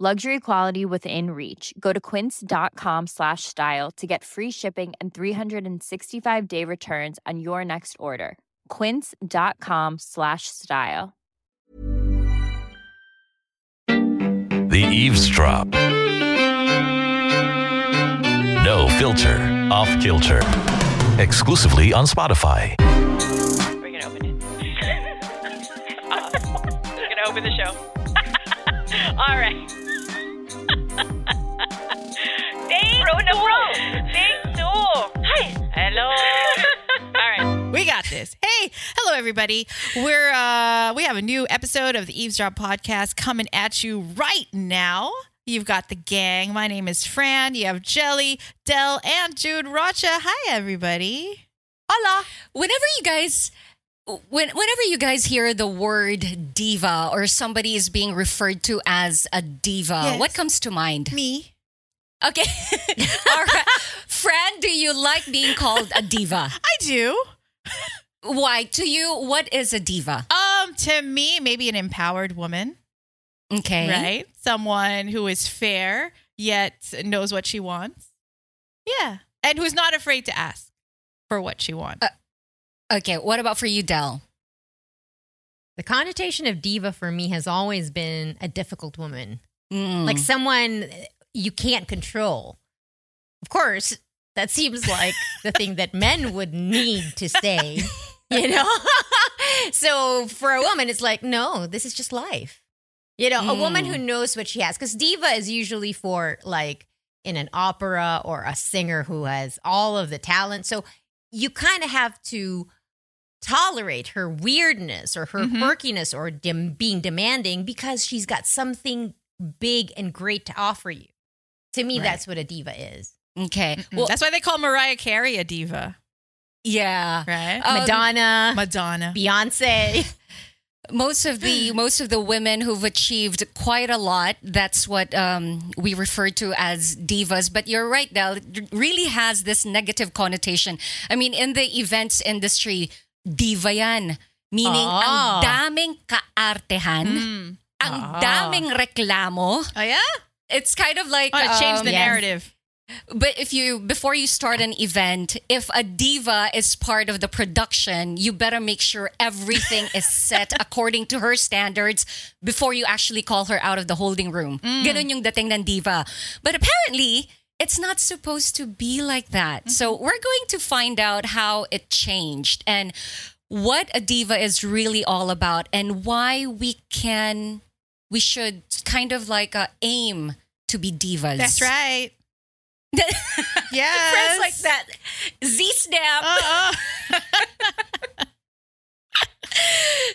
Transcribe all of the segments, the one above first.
Luxury quality within reach. Go to quince.com slash style to get free shipping and 365 day returns on your next order. Quince.com slash style. The Eavesdrop. No filter, off kilter. Exclusively on Spotify. We're gonna open it. Uh, We're gonna open the show. All right. Thank bro, no, bro. Thank you. Hi. Hello. All right. We got this. Hey, hello everybody. We're uh we have a new episode of the Eavesdrop podcast coming at you right now. You've got the gang. My name is Fran. You have Jelly, Dell, and Jude Rocha. Hi everybody. Hola. whenever you guys when, whenever you guys hear the word diva or somebody is being referred to as a diva, Yes. what comes to mind? Me. Okay. All right. Fran, do you like being called a diva? I do. Why? To you, what is a diva? Um, to me, maybe an empowered woman, Okay. right? Someone who is fair yet knows what she wants. Yeah. And who's not afraid to ask for what she wants. Uh, Okay. What about for you, Dell? The connotation of diva for me has always been a difficult woman, Mm. like someone you can't control. Of course, that seems like the thing that men would need to say, you know? so for a woman, it's like, no, this is just life. You know, a woman who knows what she has, because diva is usually for like in an opera or a singer who has all of the talent. So you kind of have to tolerate her weirdness or her Mhm. quirkiness or dem- being demanding because she's got something big and great to offer you. To me, Right. that's what a diva is. okay. Mm, Well, That's why they call Mariah Carey a diva, yeah. right? Um, Madonna, Madonna. Beyonce. most of the most of the women who've achieved quite a lot that's what um, we refer to as divas but you're right Del it really has this negative connotation i mean in the events industry diva yan meaning Ah. ang daming kaartehan Mm. ang Ah. daming reklamo Oh yeah, it's kind of like want to change um, the yes. narrative. but if you before you start an event, if a diva is part of the production, you better make sure everything is set according to her standards before you actually call her out of the holding room. Ganun yung dating ng diva. But apparently, it's not supposed to be like that. So we're going to find out how it changed and what a diva is really all about and why we can we should kind of like uh, aim to be divas. That's right. Friends Yes. like that. Z snap. Uh-uh.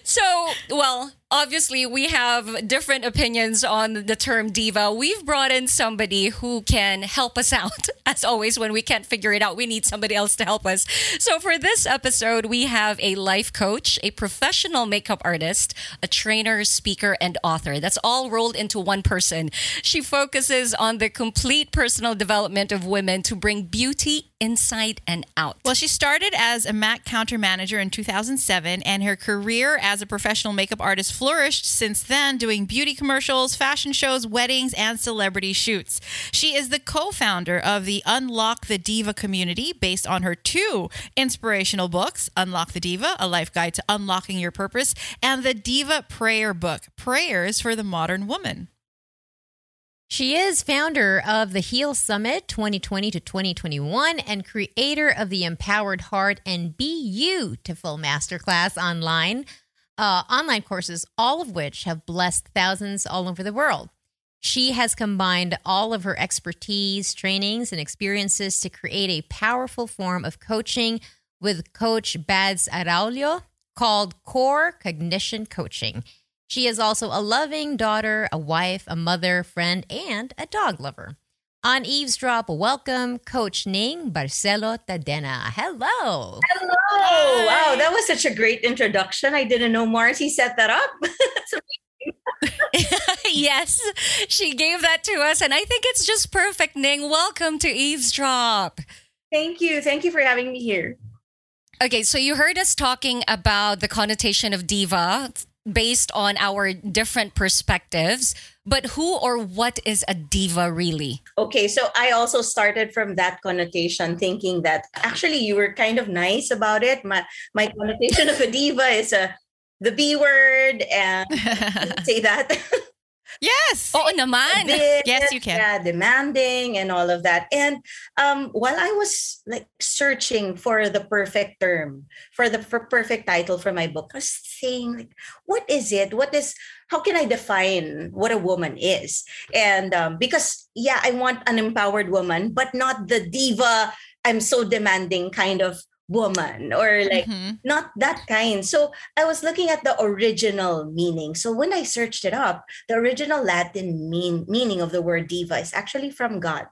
So, well, obviously, we have different opinions on the term diva. We've brought in somebody who can help us out. As always, when we can't figure it out, we need somebody else to help us. So, for this episode, we have a life coach, a professional makeup artist, a trainer, speaker, and author. That's all rolled into one person. She focuses on the complete personal development of women to bring beauty inside and out. Well, she started as a MAC counter manager in 2007, and her career as a professional makeup artist flourished since then, doing beauty commercials, fashion shows, weddings, and celebrity shoots. She is the co founder of the Unlock the Diva community based on her two inspirational books Unlock the Diva, a life guide to unlocking your purpose, and the Diva Prayer Book, Prayers for the Modern Woman. She is founder of the Heal Summit 2020 to 2021 and creator of the Empowered Heart and Be Beautiful Masterclass online, uh, online courses, all of which have blessed thousands all over the world. She has combined all of her expertise, trainings, and experiences to create a powerful form of coaching with Coach Bads Araulio called Core Cognition Coaching. She is also a loving daughter, a wife, a mother, friend, and a dog lover. On Eavesdrop, welcome Coach Ning Barcelo Tadena. Hello. Hello. Wow, that was such a great introduction. I didn't know Marcy set that up. yes, she gave that to us, and I think it's just perfect. Ning, welcome to Eavesdrop. Thank you. Thank you for having me here. Okay, so you heard us talking about the connotation of diva based on our different perspectives, but who or what is a diva really? Okay, so I also started from that connotation thinking that actually you were kind of nice about it. My my connotation of a diva is a the B word and say that. Yes. Oo naman. bit, Yes, you can. Yeah, demanding and all of that. And um, while I was like searching for the perfect term, for the for perfect title for my book, I was saying like, what is it? What is? How can I define what a woman is? And um, because yeah, I want an empowered woman, but not the diva. I'm so demanding kind of woman or like Mhm. not that kind. So I was looking at the original meaning. So when I searched it up, the original Latin mean, meaning of the word diva is actually from God.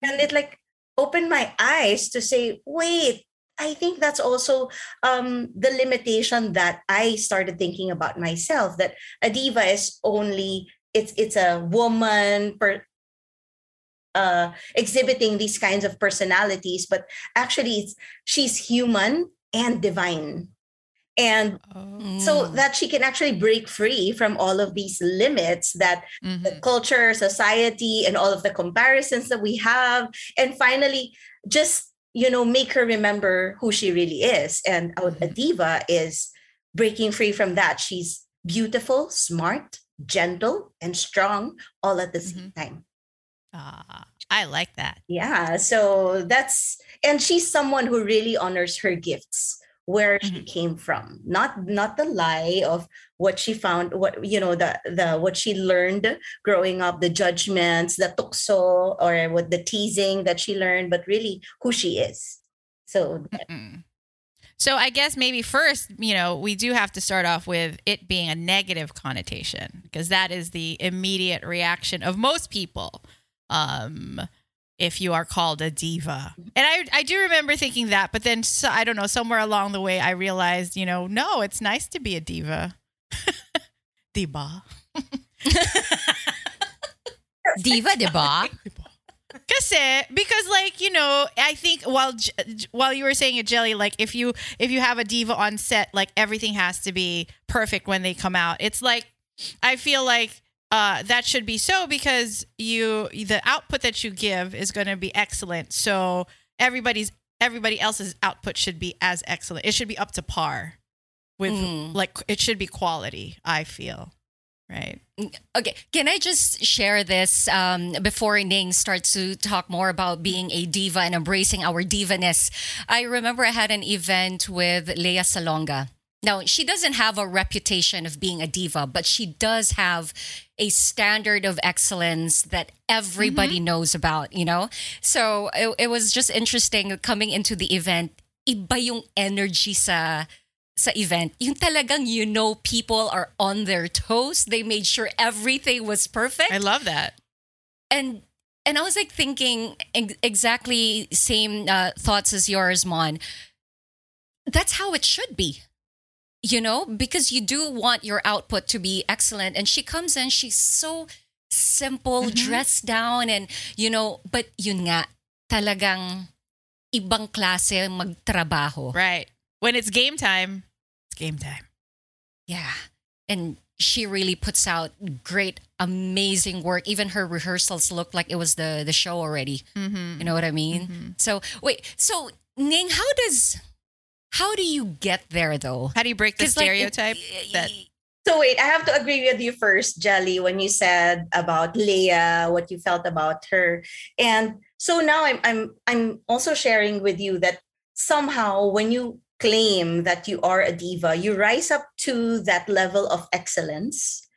And it like opened my eyes to say, wait, I think that's also um, the limitation that I started thinking about myself. That a diva is only it's it's a woman per, uh, exhibiting these kinds of personalities, but actually it's, she's human and divine. And so Mm. that she can actually break free from all of these limits that Mhm. the culture, society, and all of the comparisons that we have. And finally, just, you know, make her remember who she really is. And diva is breaking free from that. She's beautiful, smart, gentle, and strong all at the same time. Ah, I like that. Yeah. So that's, and she's someone who really honors her gifts where she came from not not the lie of what she found what you know the the what she learned growing up the judgments the tukso or what the teasing that she learned but really who she is so. So I guess maybe first, you know, we do have to start off with it being a negative connotation because that is the immediate reaction of most people. Um, if you are called a diva, and I I do remember thinking that, but then so, I don't know somewhere along the way I realized, you know, no, it's nice to be a diva. diva. Diva, diba? Kasi, because like you know, I think while while you were saying it, Jelly, like if you if you have a diva on set, like everything has to be perfect when they come out. It's like I feel like uh, that should be so because you the output that you give is going to be excellent. So everybody's everybody else's output should be as excellent. It should be up to par with Mm. like it should be quality. I feel right. Okay, can I just share this um, before Ning starts to talk more about being a diva and embracing our divaness? I remember I had an event with Lea Salonga. Now, she doesn't have a reputation of being a diva, but she does have a standard of excellence that everybody knows about, you know? So it, it was just interesting coming into the event. Iba yung energy sa sa event, yung talagang you know people are on their toes. They made sure everything was perfect. I love that. and and I was like thinking ex- exactly same uh, thoughts as yours, Mon. That's how it should be. You know, because you do want your output to be excellent. And she comes in, she's so simple, dressed down, and you know, but yun nga, talagang ibang klase magtrabaho. Right. When it's game time, it's game time. Yeah. And she really puts out great, amazing work. Even her rehearsals looked like it was the the show already. Mm-hmm. You know what I mean? So wait, so Ning, how does how do you get there though? How do you break the 'Cause, like, it- stereotype that So wait, I have to agree with you first, Jelly, when you said about Lea, what you felt about her. And so now I'm I'm I'm also sharing with you that somehow when you claim that you are a diva, you rise up to that level of excellence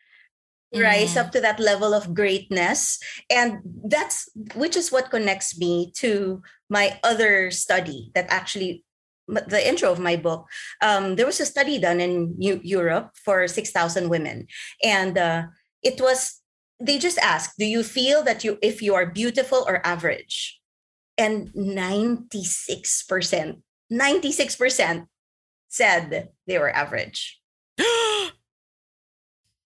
rise up mm-hmm. to that level of greatness and that's which is what connects me to my other study that actually the intro of my book um, there was a study done in U- europe for 6000 women and uh, it was they just asked do you feel that you if you are beautiful or average and 96% 96% said they were average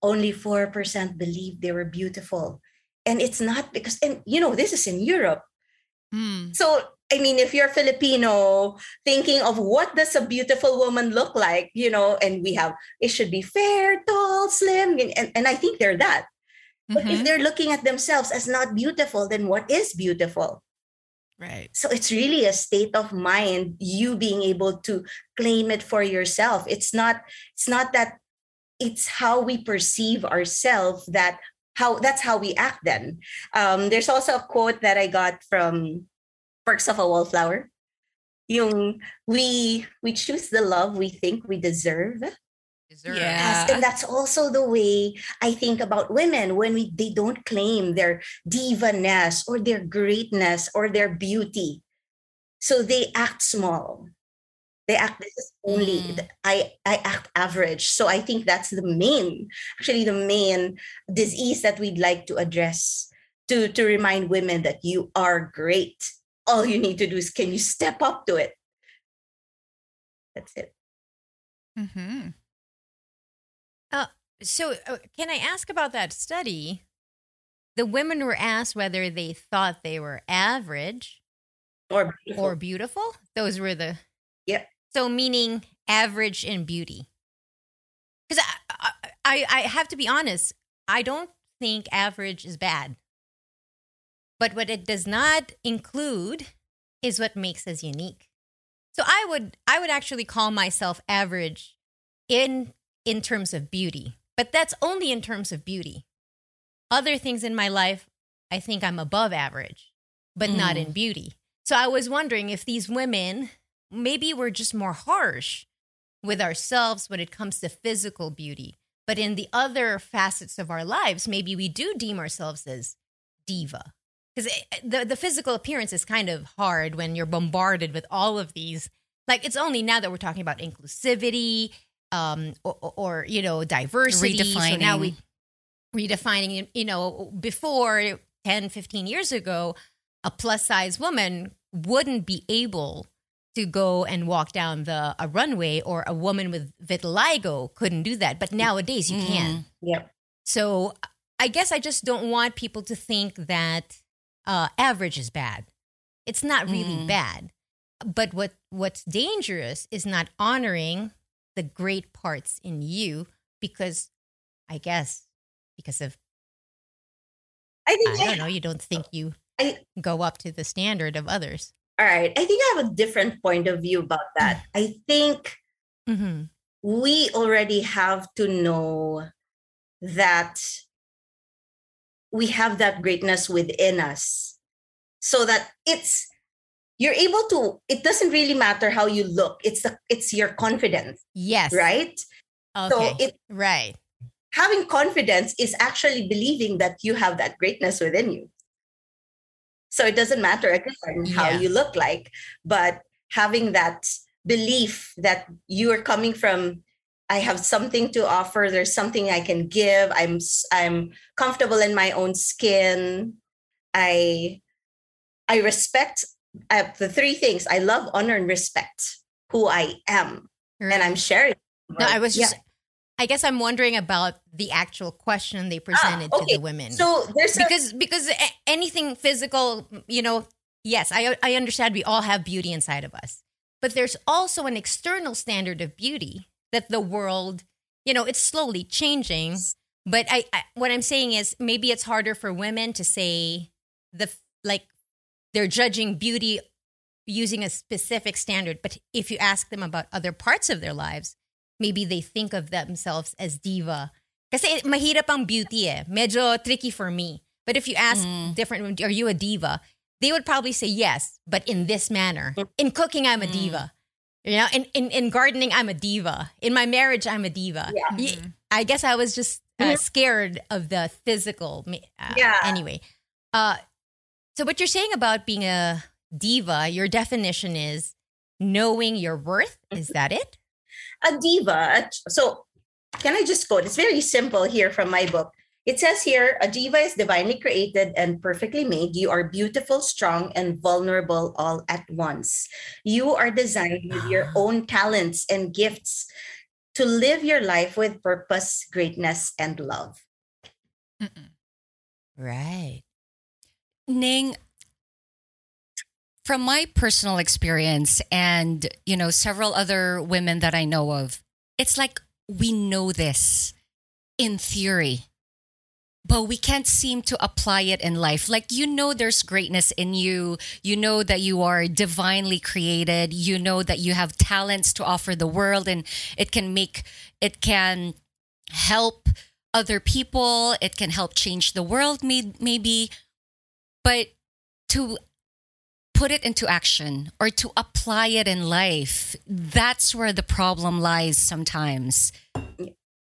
only 4% believed they were beautiful. And it's not because, and you know, this is in Europe. Hmm. So, I mean, if you're Filipino, thinking of what does a beautiful woman look like, you know, and we have, it should be fair, tall, slim, and, and I think they're that. But if Mhm. they're looking at themselves as not beautiful, then what is beautiful? Right. So it's really a state of mind, you being able to claim it for yourself. It's not, it's not that it's how we perceive ourselves that how that's how we act then. Um, there's also a quote that I got from Perks of a Wallflower. Yung we we choose the love we think we deserve. Deserve. Yeah. Yes, and that's also the way I think about women when we they don't claim their diva-ness or their greatness or their beauty. So they act small. They act this is only Mm. I I act average. So I think that's the main actually the main disease that we'd like to address to to remind women that you are great. All you need to do is can you step up to it? That's it. Mm-hmm. So, uh, can I ask about that study? The women were asked whether they thought they were average Or beautiful. or beautiful. Those were the. Yep. So, meaning average in beauty. Because I, I, I have to be honest, I don't think average is bad. But what it does not include is what makes us unique. So I would I would actually call myself average in in terms of beauty. But that's only in terms of beauty. Other things in my life, I think I'm above average, but not mm. in beauty. So I was wondering if these women maybe we're just more harsh with ourselves when it comes to physical beauty. But in the other facets of our lives, maybe we do deem ourselves as diva. Because the, the physical appearance is kind of hard when you're bombarded with all of these. Like, it's only now that we're talking about inclusivity um, or, or, you know, diversity. So now we redefining, you know, before 10, 15 years ago, a plus size woman wouldn't be able to go and walk down the a runway or a woman with vitiligo couldn't do that but nowadays you can Yep. so i guess i just don't want people to think that uh, average is bad it's not really Mm. bad but what what's dangerous is not honoring the great parts in you because i guess because of I think i don't know you don't think you I- go up to the standard of others All right. I think I have a different point of view about that. I think mm-hmm. we already have to know that we have that greatness within us. So that it's you're able to it doesn't really matter how you look. It's the it's your confidence yes. right? Okay. so it right. having confidence is actually believing that you have that greatness within you. So it doesn't matter again how Yeah. you look like but having that belief that you are coming from i have something to offer. There's something i can give. I'm i'm comfortable in my own skin. I i respect uh, the three things. I love honor and respect who i am and i'm sharing no i was Yeah. i guess i'm wondering about the actual question they presented to Ah, okay. the women. So there's a, because because anything physical you know yes i i understand we all have beauty inside of us but there's also an external standard of beauty that the world you know it's slowly changing but I, I what i'm saying is maybe it's harder for women to say the like they're judging beauty using a specific standard but if you ask them about other parts of their lives maybe they think of themselves as diva. Kasi mahirap ang beauty eh. Medyo tricky for me. But if you ask Mm. different, are you a diva? They would probably say yes, but in this manner. In cooking, I'm a diva. You know, in, in, in gardening, I'm a diva. In my marriage, I'm a diva. Yeah. I guess I was just uh, scared of the physical. Uh, Yeah. Anyway, uh, so what you're saying about being a diva, your definition is knowing your worth. Is that it? a diva. So, can I just quote? It's very simple here from my book. It says here, a diva is divinely created and perfectly made. You are beautiful, strong, and vulnerable all at once. You are designed with your own talents and gifts to live your life with purpose, greatness, and love. Mm-mm. Right. Ning, from my personal experience and, you know, several other women that I know of, it's like we know this in theory, but we can't seem to apply it in life. Like, you know, there's greatness in you. You know that you are divinely created. You know that you have talents to offer the world and it can make, it can help other people. It can help change the world, may- maybe. But to put it into action or to apply it in life, that's where the problem lies sometimes.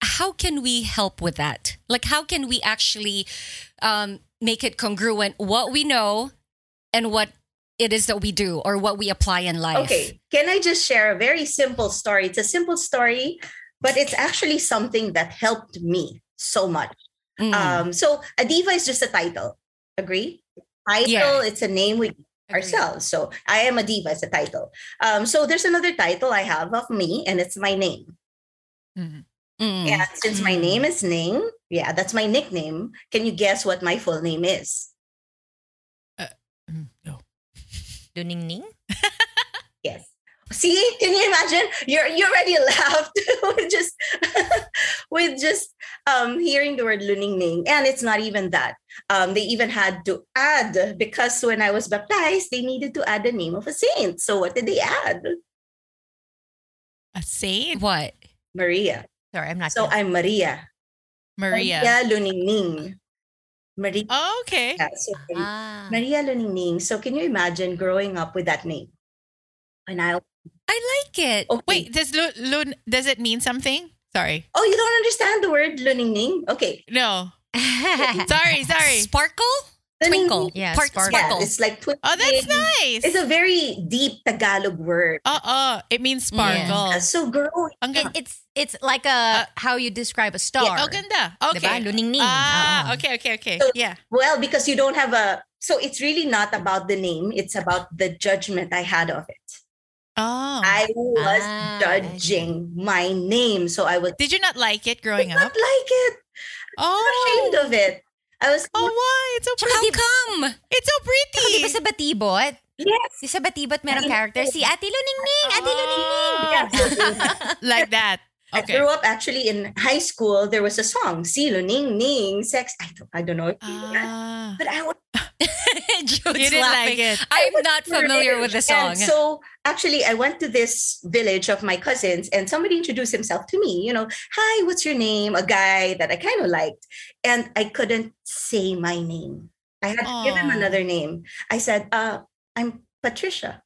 How can we help with that? Like, how can we actually um, make it congruent what we know and what it is that we do or what we apply in life? Okay, can I just share a very simple story? It's a simple story, but it's actually something that helped me so much. Mm. Um, so a diva is just a title. Agree? Title, Yeah. it's a name we ourselves. So I am a diva is a title. Um, so there's another title I have of me, and it's my name. Mhm. Mm. And since my Mm. name is Ning, yeah, that's my nickname. Can you guess what my full name is? Mm, No. Luning Ning? Yes. See, can you imagine? You're you already laughed with just with just um hearing the word luning ning. And it's not even that. Um, they even had to add because when I was baptized, they needed to add the name of a saint. So what did they add? A saint? What? Maria. Sorry, I'm not. So kidding. I'm Maria. Maria. Maria Luning Ning. Maria. Oh, okay. So Ah. Maria Luning Ning. So can you imagine growing up with that name? And I I like it. okay. Wait, does lu- lun does it mean something? Sorry. Oh, you don't understand the word Luning Ning? Okay. No. Sorry, sorry. Sparkle? Luning Twinkle. Yeah, Part- sparkle. Yeah, it's like twinkle. Oh, that's nice. It's a very deep Tagalog word. uh uh it means sparkle. Uh, so girl, It, it's it's like a how you describe a star. Oh, ganda. Okay. Diba? Luning-ning. Ah, Oo. okay, okay, okay. So- yeah. well because you don't have a so it's really not about the name it's about the judgment i had of it Oh. i was Ah, I judging my name so i was Did you not like it growing up? not up? like it ashamed Oh. of it i was Oh, why? It's so How pretty. come? It's so Saka di ba pretty. sa Batibot? yes Di sa Batibot merong character si Ate Luning Ning, Ate Luning Ning. Ah, like that. I grew up actually in high school. There was a song, Silo Ning Ning Sex. I don't, I don't know if you know that, Ah. but I was Jude's You didn't laughing. like it. I'm not familiar with the song. And so actually, I went to this village of my cousins, and somebody introduced himself to me. You know, hi, what's your name? A guy that I kind of liked, and I couldn't say my name. I had to give him another name. I said, uh, "I'm Patricia."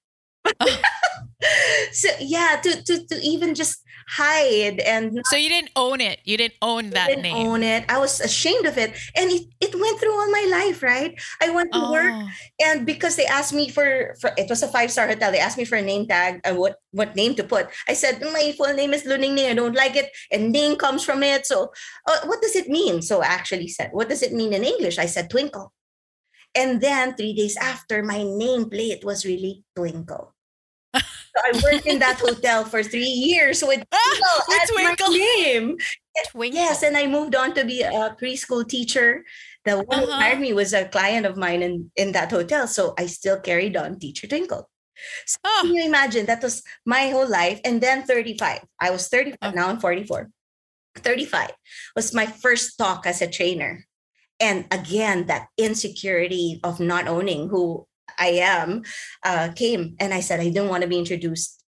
so yeah, to to to even just hide and So you didn't own it. You didn't own that didn't name. own it. I was ashamed of it, and it, it went through all my life. Right, I went to work Oh. and because they asked me for, for it was a five star hotel, they asked me for a name tag and what what name to put. I said my full name is Luning Ning. I don't like it, and Ning comes from it. So, uh, what does it mean? So I actually said, what does it mean in English? I said twinkle, and then three days after, my nameplate was really Twinkle. So I worked in that hotel for three years with Twinkle With as Twinkle. my name. Twinkle. Yes, and I moved on to be a preschool teacher. The one who Uh-huh. hired me was a client of mine in, in that hotel. So I still carried on Teacher Twinkle. So Oh. can you imagine that was my whole life? And then 35. I was 35, Oh. now I'm 44. 35 was my first talk as a trainer. And again, that insecurity of not owning who I am uh, came. And I said, I don't want to be introduced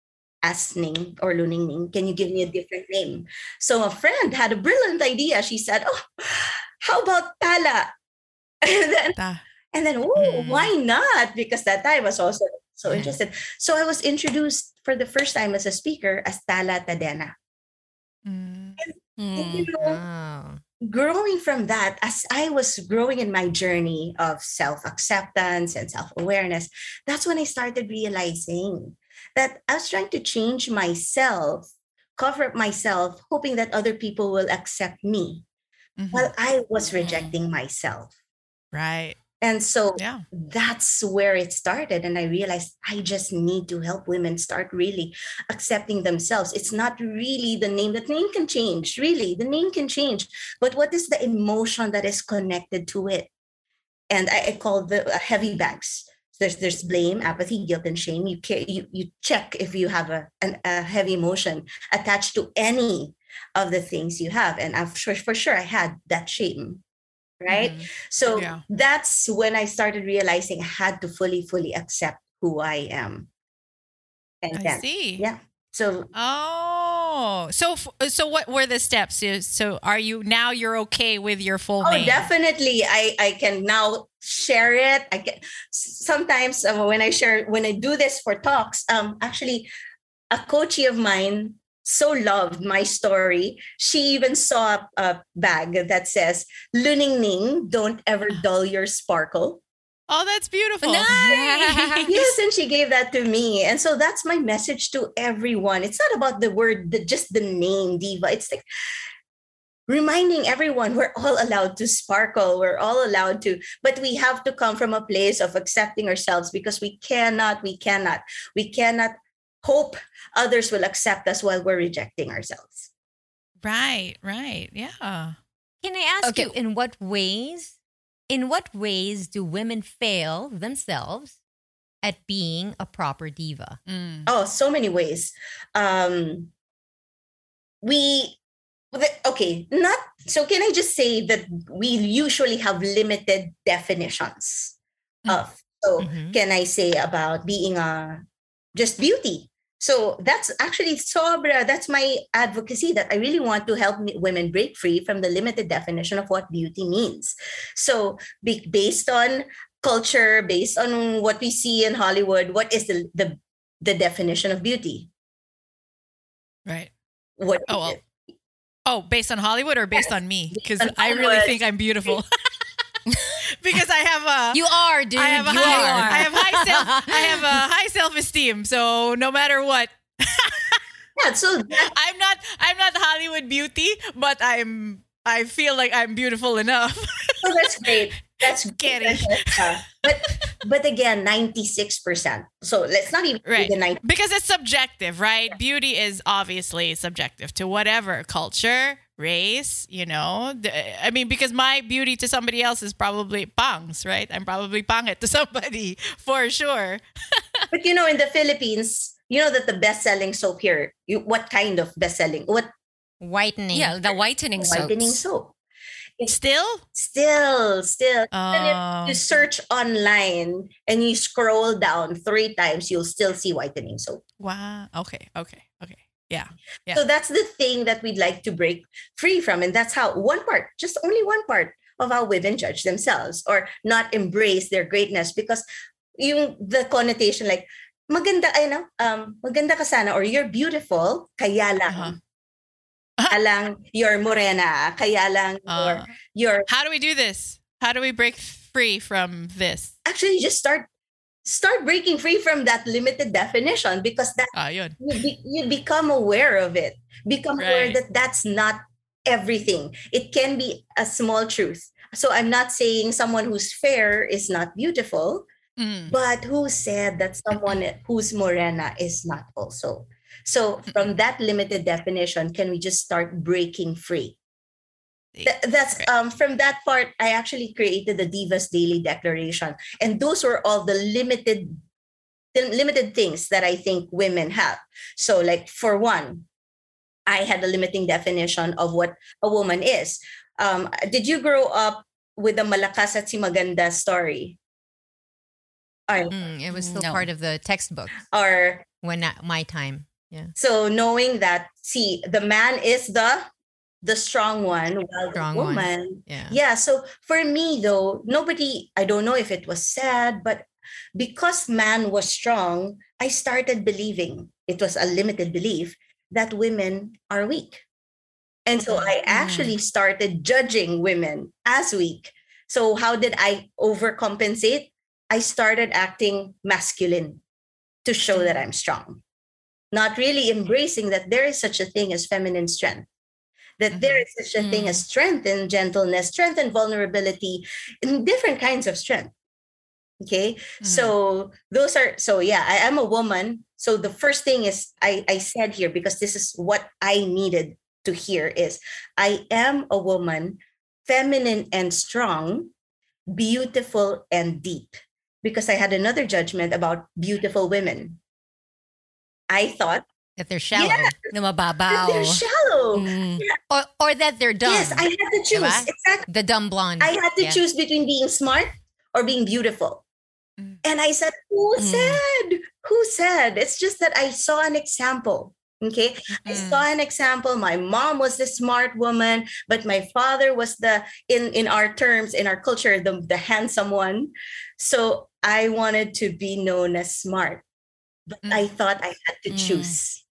as Ning or Luning Ning, can you give me a different name? So a friend had a brilliant idea. She said, oh, how about Tala? And then, Ta- and then oh, Mm. why not? Because that time I was also so Yeah. interested. So I was introduced for the first time as a speaker as Tala Tadena. Mm. And, Mm. you know, Oh. Growing from that, as I was growing in my journey of self acceptance and self awareness, that's when I started realizing that I was trying to change myself, cover up myself, hoping that other people will accept me Mhm. while I was rejecting myself. Right. And so Yeah. that's where it started. And I realized I just need to help women start really accepting themselves. It's not really the name, the name can change, really, the name can change. But what is the emotion that is connected to it? And I, I call the uh, heavy bags. There's there's blame, apathy, guilt, and shame. You care, you you check if you have a an, a heavy emotion attached to any of the things you have, and I'm sure for sure I had that shame, right? Mhm. So Yeah. that's when I started realizing I had to fully, fully accept who I am. And I then, see. yeah. So Oh, so so what were the steps? So are you now you're okay with your full oh, name? definitely, I I can now share it. I can s- sometimes uh, when I share when I do this for talks. Um, actually, a coachee of mine so loved my story. She even saw a, bag that says "Luning Ning, don't ever ah. dull your sparkle." Oh, that's beautiful. Nice. yes and she gave that to me and so that's my message to everyone it's not about the word the, just the name diva it's like reminding everyone we're all allowed to sparkle we're all allowed to but we have to come from a place of accepting ourselves because we cannot we cannot we cannot hope others will accept us while we're rejecting ourselves Right, right. Yeah. Can I ask Okay. you in what ways in what ways do women fail themselves at being a proper diva? Mm. Oh, so many ways. Um, we, the- okay, not so. Can I just say that we usually have limited definitions Mm. of. So, Mhm. can I say about being a just beauty? So that's actually sobra. That's my advocacy that I really want to help women break free from the limited definition of what beauty means. So, be, based on culture, based on what we see in Hollywood, what is the the, the definition of beauty? Right. What Oh, well. Oh, based on Hollywood or based Yes, on me? Because I really think I'm beautiful. because I have a You are, dude. I have a you high, are. I have high self I have a high self esteem. So no matter what, yeah, so that, I'm not I'm not Hollywood beauty, but I'm I feel like I'm beautiful enough. so that's great. That's great. Uh, but but again, ninety six percent. So let's not even Right. say the ninety. because it's subjective, right? Beauty is obviously subjective to whatever culture, race, you know. I mean, because my beauty to somebody else is probably pangs, right? I'm probably pangit to somebody for sure. But you know, in the Philippines, you know that the best selling soap here. You, what kind of best selling? What Whitening. Yeah, the whitening soaps. whitening soap? Still? Still, still. Even Oh. if you oh. search online and you scroll down three times, you'll still see whitening soap. Wow. Okay. Okay. Yeah. Yeah. So that's the thing that we'd like to break free from. And that's how one part, just only one part of how women judge themselves or not embrace their greatness because yung the connotation like maganda ay no um maganda ka sana or you're beautiful kaya lang Uh-huh. kaya lang you're morena kaya lang Uh, you're how do we do this? How do we break free from this? actually just start start breaking free from that limited definition because that Ah, you, be, you become aware of it. Become aware that that's not everything. It can be a small truth. So i'm not saying someone who's fair is not beautiful Mm. but who said that someone who's morena is not also. So from that limited definition can we just start breaking free Th- that's Right. um from that part i actually created the divas daily declaration and those were all the limited the limited things that i think women have so like for one i had a limiting definition of what a woman is um did you grow up with the malakas at si maganda story or Mm, it was still No. part of the textbook or when at my time. Yeah. So knowing that, see, the man is the the strong one, while Strong the one. woman. Yeah. yeah so for me though nobody i don't know if it was sad but because man was strong i started believing it was a limited belief that women are weak. And so i mm. actually started judging women as weak. So how did i overcompensate? I started acting masculine to show that mm. i'm strong. Not really embracing that there is such a thing as feminine strength that mm-hmm. there is such a thing as mm-hmm. strength and gentleness, strength and vulnerability, and different kinds of strength. Okay. So mm-hmm. those are so yeah, I am a woman. So the first thing is I, I said here because this is what I needed to hear is I am a woman, feminine and strong, beautiful and deep. Because I had another judgment about beautiful women. I thought That they're shallow. Yeah. Na that mababaw. they're shallow. Mm. Or, or that they're dumb. Yes, I had to choose. Diba? Exactly. the dumb blonde. I had to Yeah. choose between being smart or being beautiful. Mm. And I said, Who Mm. said? Who said? It's just that I saw an example. Okay. I Mm. saw an example. My mom was the smart woman, but my father was the in in our terms, in our culture, the, the handsome one. So I wanted to be known as smart. But Mm. I thought I had to Mm. choose.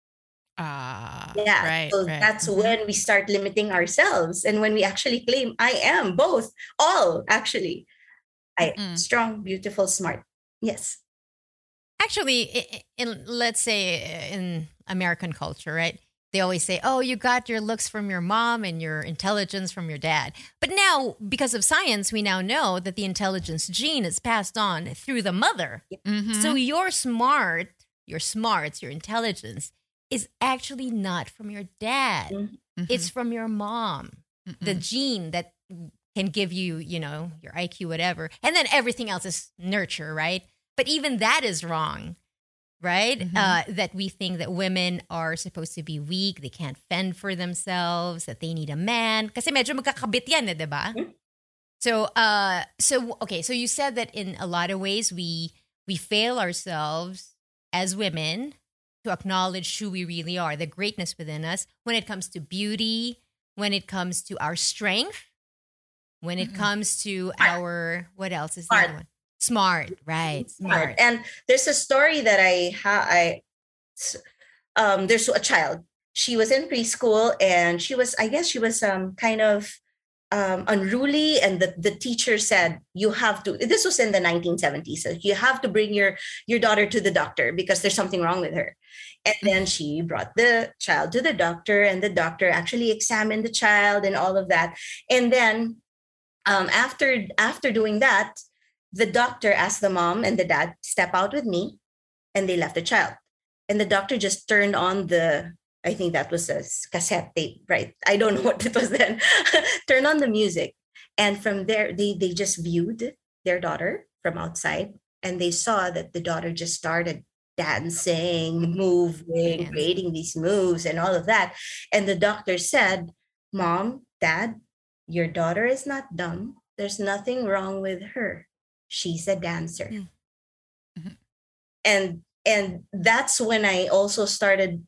Ah, Yeah. right. so right. that's Mhm. when we start limiting ourselves and when we actually claim I am both, all actually. I Mm. strong, beautiful, smart. Yes. Actually, i- i- in, let's say uh, in American culture, right? They always say, "Oh, you got your looks from your mom and your intelligence from your dad." But now, because of science, we now know that the intelligence gene is passed on through the mother. Mhm. So your smart, your smarts, your intelligence is actually not from your dad. Mhm. Mhm. It's from your mom. The Mhm. gene that can give you, you know, your IQ, whatever. And then everything else is nurture, right? But even that is wrong, right? Mhm. Uh, that we think that women are supposed to be weak, they can't fend for themselves, that they need a man. Kasi medyo magkakabit yan, eh, di ba? So, uh, so okay, so you said that in a lot of ways we we fail ourselves as women to acknowledge who we really are, the greatness within us when it comes to beauty, when it comes to our strength, when it Mhm. comes to our what else is Smart. one? Smart, right? Smart. And there's a story that I ha I um there's a child. She was in preschool and she was, I guess she was um kind of um, unruly and the, the teacher said you have to this was in the 1970s so you have to bring your your daughter to the doctor because there's something wrong with her. And then she brought the child to the doctor and the doctor actually examined the child and all of that. And then um, after after doing that the doctor asked the mom and the dad step out with me and they left the child. And the doctor just turned on the i think that was a cassette tape right? I don't know what it was then. Turn on the music. And from there they they just viewed their daughter from outside and they saw that the daughter just started dancing moving Dancing. creating these moves and all of that. And the doctor said mom dad your daughter is not dumb. There's nothing wrong with her. She's a dancer. Mm. Mhm. and and that's when i also started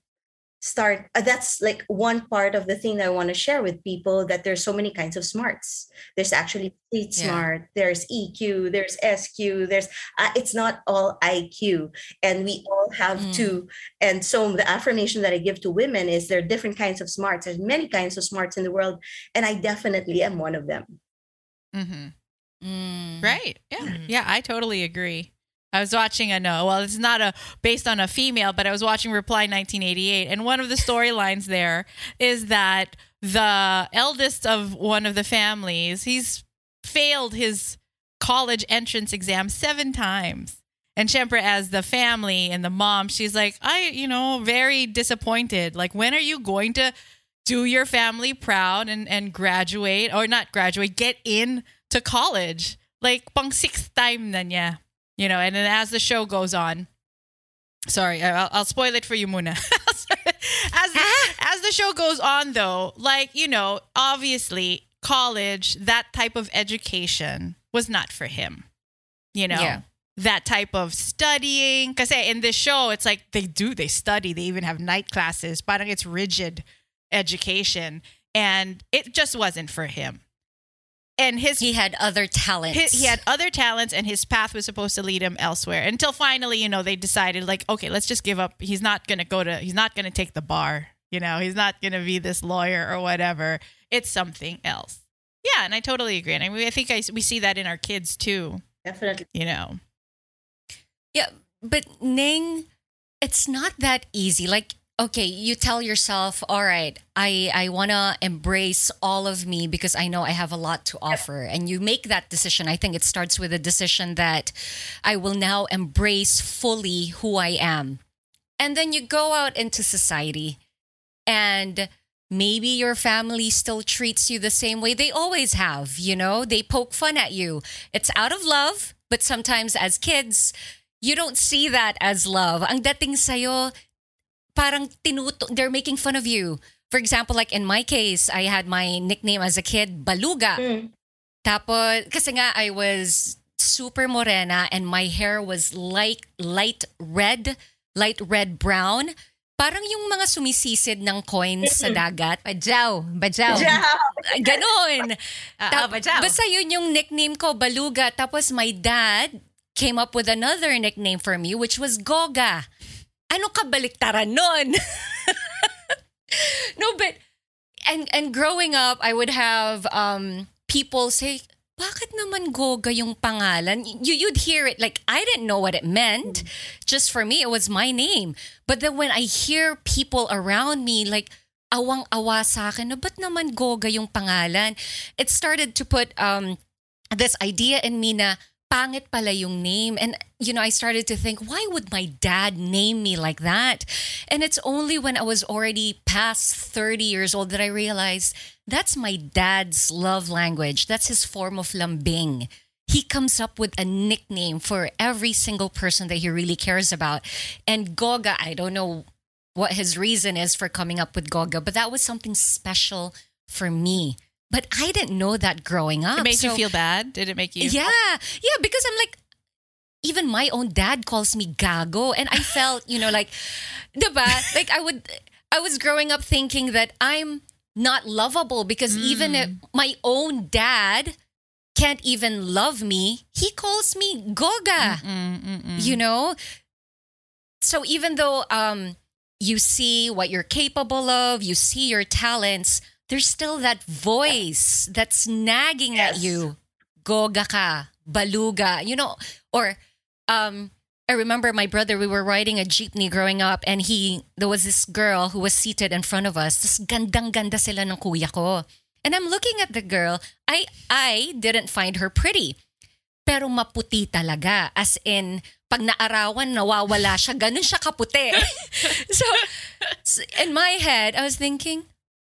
start uh, that's like one part of the thing that i want to share with people that there's so many kinds of smarts there's actually street Yeah. smart there's eq there's sq there's uh, it's not all iq and we all have Mm. to and so the affirmation that i give to women is there are different kinds of smarts there's many kinds of smarts in the world and i definitely am one of them mm-hmm. Mm. Right. Yeah. Mhm. Yeah, I totally agree. I was watching a no, well, it's not a based on a female, but I was watching Reply 1988, and one of the storylines there is that the eldest of one of the families, he's failed his college entrance exam seven times. And Shempra, as the family and the mom, she's like, I, you know, very disappointed. Like, when are you going to do your family proud and, and graduate or not graduate, get in to college? Like, pang sixth time na niya. You know, and then as the show goes on, sorry, I'll, I'll spoil it for you, Muna. as, the, uh-huh. as the show goes on, though, like, you know, obviously, college, that type of education was not for him. You know? Yeah. that type of studying. Because in this show, it's like they do, they study, they even have night classes, but it's rigid education. And it just wasn't for him. And his He had other talents. he, he had other talents and his path was supposed to lead him elsewhere until finally you know they decided like okay let's just give up. He's not going to go to he's not going to take the bar you know? He's not going to be this lawyer or whatever. It's something else. Yeah and i totally agree. And i, mean, I think I, we see that in our kids too. Definitely. you know? Yeah, but Ning, it's not that easy. Like, okay, you tell yourself, all right, I, I want to embrace all of me because I know I have a lot to offer. And you make that decision. I think it starts with a decision that I will now embrace fully who I am. And then you go out into society and maybe your family still treats you the same way they always have, you know? They poke fun at you. It's out of love, but sometimes as kids, you don't see that as love. Ang dating sa'yo, parang tinuto, they're making fun of you. For example, like in my case, I had my nickname as a kid, Baluga. Mm. Tapos, kasi nga I was super morena and my hair was light, light red, light red brown. Parang yung mga sumisisid ng coins sa dagat. Bajaw. Bajaw. Ganon. Ah, Tap- ah, bajaw. basta yun yung nickname ko, Baluga. Tapos my dad came up with another nickname for me, which was Goga. Ano kabaliktaran nun? no, but and and growing up, I would have um people say, "Bakit naman Goga yung pangalan?" You you'd hear it like I didn't know what it meant. Just for me, it was my name. But then when I hear people around me like awang-awa sa akin, na ba't naman Goga yung pangalan? It started to put um this idea in me na pangit pala yung name. And, you know, I started to think, why would my dad name me like that? And it's only when I was already past 30 years old that I realized that's my dad's love language. That's his form of lambing. He comes up with a nickname for every single person that he really cares about. And Goga, I don't know what his reason is for coming up with Goga, but that was something special for me. But I didn't know that growing up. it made you feel bad did it make you yeah, yeah, because I'm like, even my own dad calls me gago, and I felt, you know, like, diba? Like I would, I was growing up thinking that I'm not lovable because even if my own dad can't even love me, he calls me goga. You know, so even though um you see what you're capable of, you see your talents, there's still that voice that's nagging at Yes. you. Goga ka, baluga, you know, or um I remember my brother, we were riding a jeepney growing up and he there was this girl who was seated in front of us. This gandang-ganda sila ng kuya ko. And I'm looking at the girl. I I didn't find her pretty. Pero maputi talaga. As in, pag naarawan, nawawala siya. Ganun siya kaputi. so, in my head, I was thinking,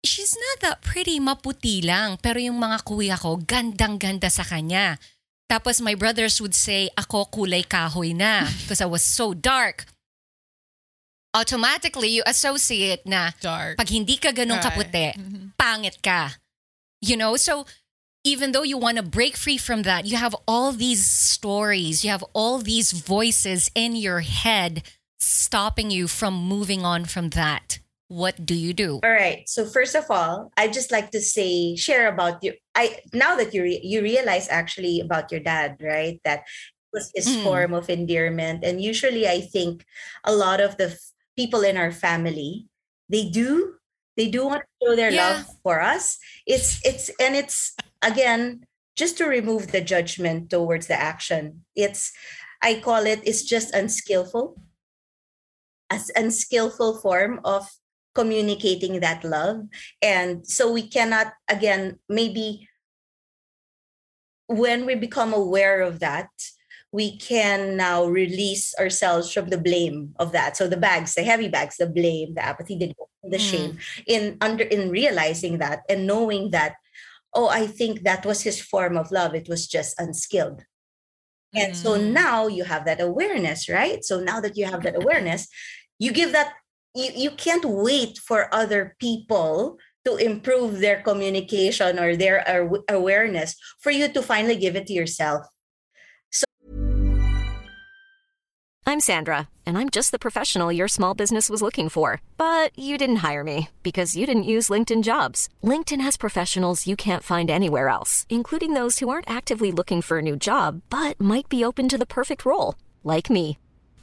she's not that pretty, maputi lang. Pero yung mga kuya ko, gandang-ganda sa kanya. Tapos my brothers would say, ako kulay kahoy na because I was so dark. Automatically, you associate na dark pag hindi ka ganun kaputi, mm-hmm. pangit ka. You know, so even though you want to break free from that, you have all these stories, you have all these voices in your head stopping you from moving on from that. What do you do? All right. So first of all, I just like to say share about your I now that you re- you realize actually about your dad, right? That was his Mm. form of endearment and usually I think a lot of the f- people in our family they do they do want to show their Yeah. love for us. It's it's and it's again just to remove the judgment towards the action. It's I call it it's just unskillful as unskillful form of communicating that love. And so we cannot again maybe when we become aware of that we can now release ourselves from the blame of that. So the bags the heavy bags the blame the apathy the, the shame in under in realizing that and knowing that oh i think that was his form of love. It was just unskilled. And so Mm. now you have that awareness right? So now that you have that awareness you give that you, you can't wait for other people to improve their communication or their aw- awareness for you to finally give it to yourself So I'm Sandra, and I'm just the professional your small business was looking for. But you didn't hire me because you didn't use LinkedIn jobs. LinkedIn has professionals you can't find anywhere else, including those who aren't actively looking for a new job but might be open to the perfect role, like me.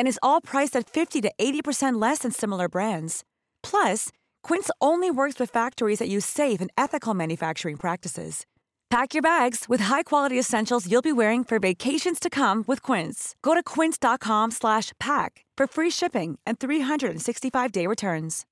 And is all priced at 50 to 80% less than similar brands. Plus, Quince only works with factories that use safe and ethical manufacturing practices. Pack your bags with high-quality essentials you'll be wearing for vacations to come with Quince. Go to quince.com slash pack for free shipping and 365-day returns.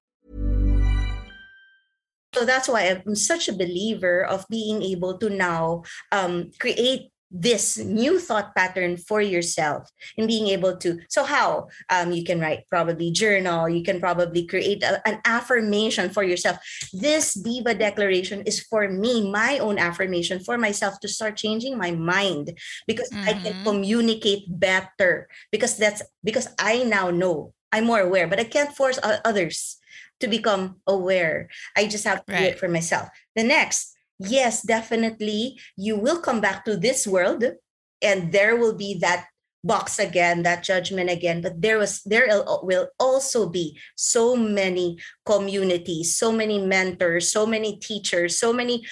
So that's why I'm such a believer of being able to now um, create this new thought pattern for yourself and being able to so how? Um, you can write probably journal you can probably create a, an affirmation for yourself. This diva declaration is for me my own affirmation for myself to start changing my mind because i can Mhm. communicate better because that's because i now know i'm more aware but i can't force others to become aware. I just have to do it for myself. The next yes, definitely, you will come back to this world and there will be that box again, that judgment again. But there was there will also be so many communities, so many mentors, so many teachers, so many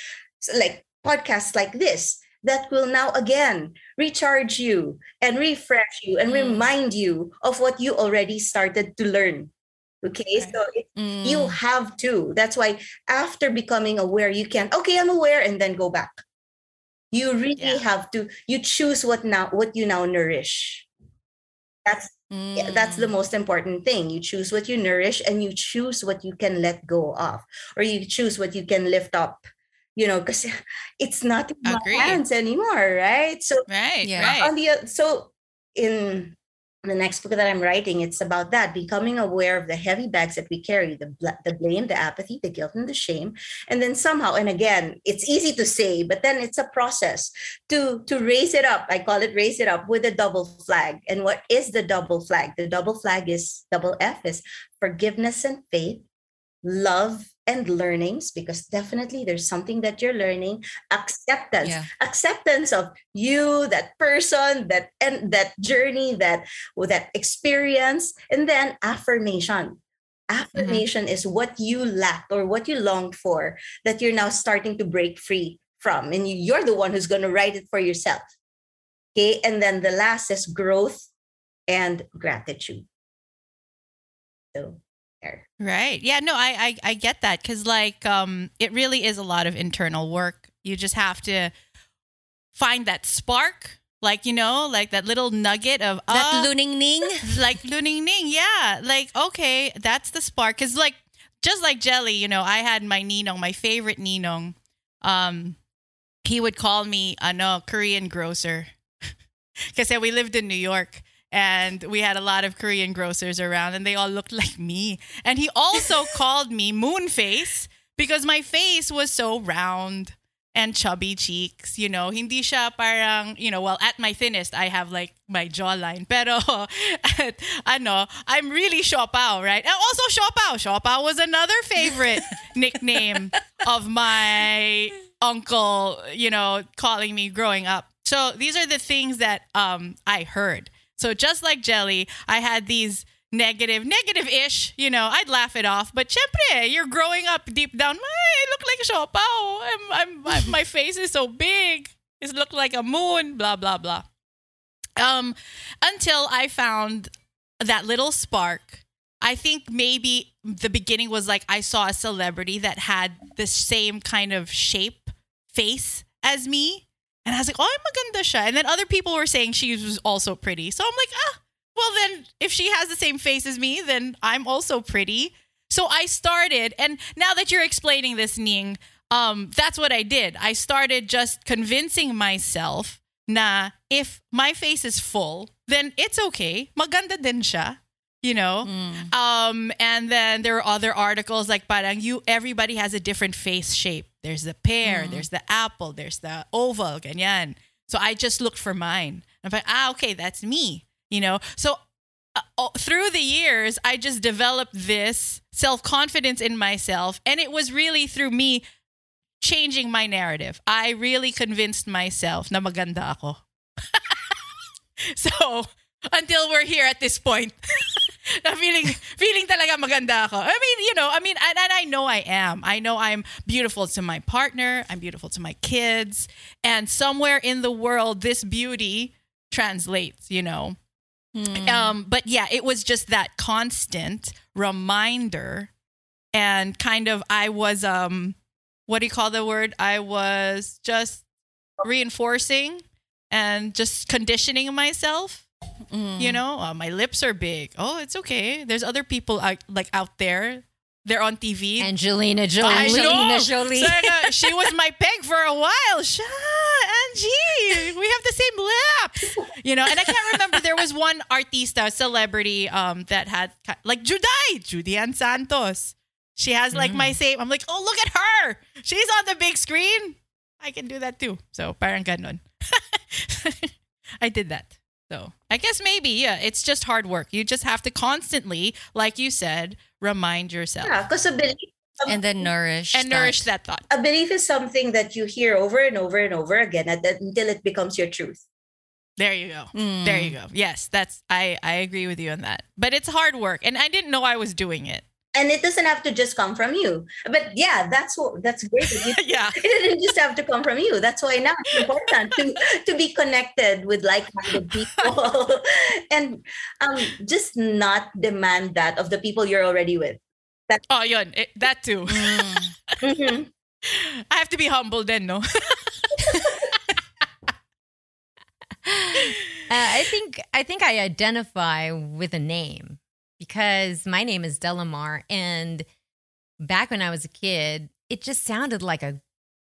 like podcasts like this that will now again recharge you and refresh you and Mm. remind you of what you already started to learn. Okay, Right. so it, you Mm. have to. That's why after becoming aware, you can okay, I'm aware, and then go back. You really Yeah. have to. You choose what now what you now nourish. That's yeah, that's the Mm. most important thing. You choose what you nourish, and you choose what you can let go of, or you choose what you can lift up. You know, because it's not in my hands anymore, right? So Right, Yeah. right. on the so in the next book that I'm writing, it's about that becoming aware of the heavy bags that we carry, the the blame, the apathy, the guilt, and the shame, and then somehow, and again, it's easy to say, but then it's a process to to raise it up. I call it raise it up with a double flag. And what is the double flag? The double flag is double F is forgiveness and faith, love and learnings because definitely there's something that you're learning acceptance. Yeah. acceptance of you that person that and that journey that that experience and then affirmation. Mm-hmm. Affirmation is what you lacked or what you longed for that you're now starting to break free from and you're the one who's going to write it for yourself. Okay and then the last is growth and gratitude. So there Right. Yeah, no, I I, I get that cuz like um it really is a lot of internal work. You just have to find that spark, like you know, like that little nugget of That ah, luning ning. like luning ning. Yeah. Like okay, that's the spark cuz like just like Jelly, you know, I had my Ninong, my favorite Ninong. Um he would call me ano Korean grocer. Cuz we lived in New York and we had a lot of Korean grocers around and they all looked like me. And he also called me moon face because my face was so round and chubby cheeks, you know. Hindi siya parang, you know, well at my thinnest I have like my jawline. Pero at, ano, I'm really Siopao, right? And also Siopao. Siopao was another favorite nickname of my uncle, you know, calling me growing up. So these are the things that um I heard. So just like Jelly, I had these negative, negative-ish, you know, I'd laugh it off. But syempre, you're growing up deep down, I look like Siopao. I'm, I'm, I'm, my face is so big. It looked like a moon, blah, blah, blah. Um, until I found that little spark. I think maybe the beginning was like I saw a celebrity that had the same kind of shape, face as me. And I was like, oh, I'm maganda siya. And then other people were saying she was also pretty. So I'm like, ah, well, then if she has the same face as me, then I'm also pretty. So I started, and now that you're explaining this, Ning, um, that's what I did. I started just convincing myself na if my face is full, then it's okay. Maganda din siya. you know Mm. um and then there were other articles like parang you everybody has a different face shape there's the pear Mm. there's the apple there's the oval ganyan. So i just looked for mine. I'm like ah okay that's me you know? So uh, through the years i just developed this self-confidence in myself and it was really through me changing my narrative. I really convinced myself na maganda ako. So until we're here at this point feeling feeling talaga maganda ako. I mean, you know, I mean, and, and I know I am. I know I'm beautiful to my partner. I'm beautiful to my kids, and somewhere in the world, this beauty translates. You know, um, but yeah, it was just that constant reminder, and kind of I was um, what do you call the word? I was just reinforcing and just conditioning myself Mm. you know, uh, my lips are big. Oh, it's okay. There's other people out, like out there. They're on TV. Angelina Jolie. Angelina Jolie. So, uh, she was my peg for a while. Sha, Angie, we have the same lips. You know, and I can't remember. There was one artista, celebrity, um, that had like Juday, Judy Ann Santos. She has like my same. I'm like, oh, look at her. She's on the big screen. I can do that too. So parang ganon. I did that. So I guess maybe, yeah, it's just hard work. You just have to constantly, like you said, remind yourself Yeah, because a belief, and then nourish and nourish that thought. a belief is something that you hear over and over and over again and then- until it becomes your truth. There you go. Mm. There you go. Yes, that's I I agree with you on that. But it's hard work and I didn't know I was doing it. And it doesn't have to just come from you. But yeah, that's what that's great. you- yeah. it didn't just have to come from you. That's why now it's important to to be connected with like-minded people and um just not demand that of the people you're already with. that Oh, yun. It, that too. Mm. Mhm. I have to be humble then, no? Uh, I think I think I identify with a name because my name is Delamar, and back when I was a kid, it just sounded like a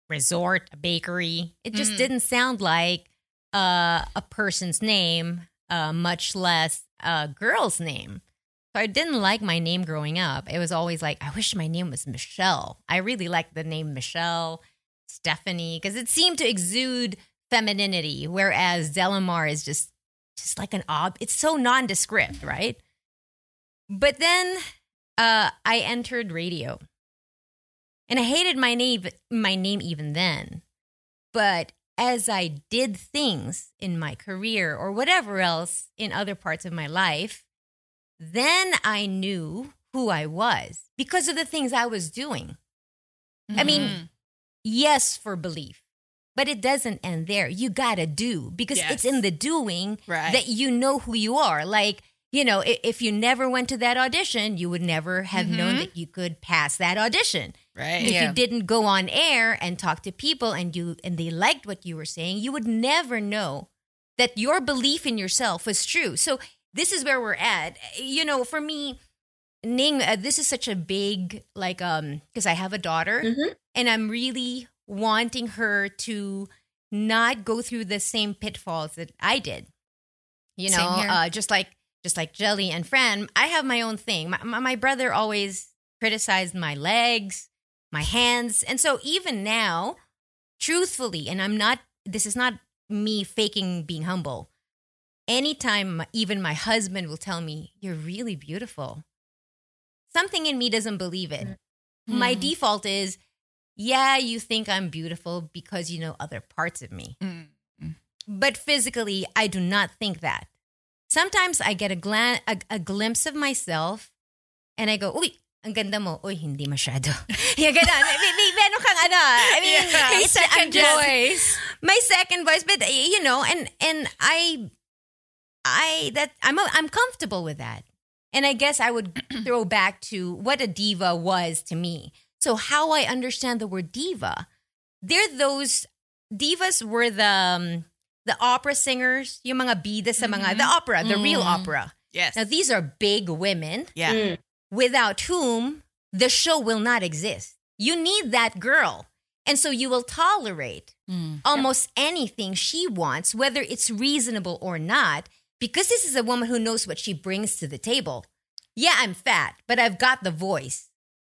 resort, a bakery. It just Mhm. didn't sound like uh, a person's name, uh, much less a girl's name. So I didn't like my name growing up. It was always like, I wish my name was Michelle. I really liked the name Michelle, Stephanie, because it seemed to exude femininity, whereas Delamar is just just like an ob. It's so nondescript, right? But then uh, I entered radio, and I hated my name. My name even then, but as I did things in my career or whatever else in other parts of my life, then I knew who I was because of the things I was doing. I mean, Mhm. yes for belief but it doesn't end there you gotta do because Yes. it's in the doing Right. that you know who you are like you know if you never went to that audition you would never have known Mhm. that you could pass that audition right. if Yeah. you didn't go on air and talk to people and you and they liked what you were saying you would never know that your belief in yourself was true so this is where we're at you know for me ning uh, this is such a big like um because i have a daughter Mhm. and i'm really wanting her to not go through the same pitfalls that i did you know uh just like just like jelly and fran i have my own thing. My, my, my brother always criticized my legs my hands. And so even now truthfully and i'm not this is not me faking being humble. Anytime even my husband will tell me you're really beautiful. Something in me doesn't believe it. My Mm. default is yeah you think i'm beautiful because you know other parts of me. Mm. but physically i do not think that sometimes i get a, glan- a, a glimpse of myself and i go uy ang ganda mo. Uy, hindi masyado. yeah, ganun. May, may, may meron kang ano. I mean, Yeah. it's- I'm just- my second voice but you know and and i i that i'm i'm comfortable with that and i guess i would throw back to what a diva was to me so how i understand the word diva they're those divas were the um, the opera singers yung mga bida sa mga the opera the real Mm. opera Yes. now these are big women yeah. Mm. without whom the show will not exist. You need that girl. And so you will tolerate Mm. almost anything she wants, whether it's reasonable or not, because this is a woman who knows what she brings to the table. yeah, I'm fat, but I've got the voice.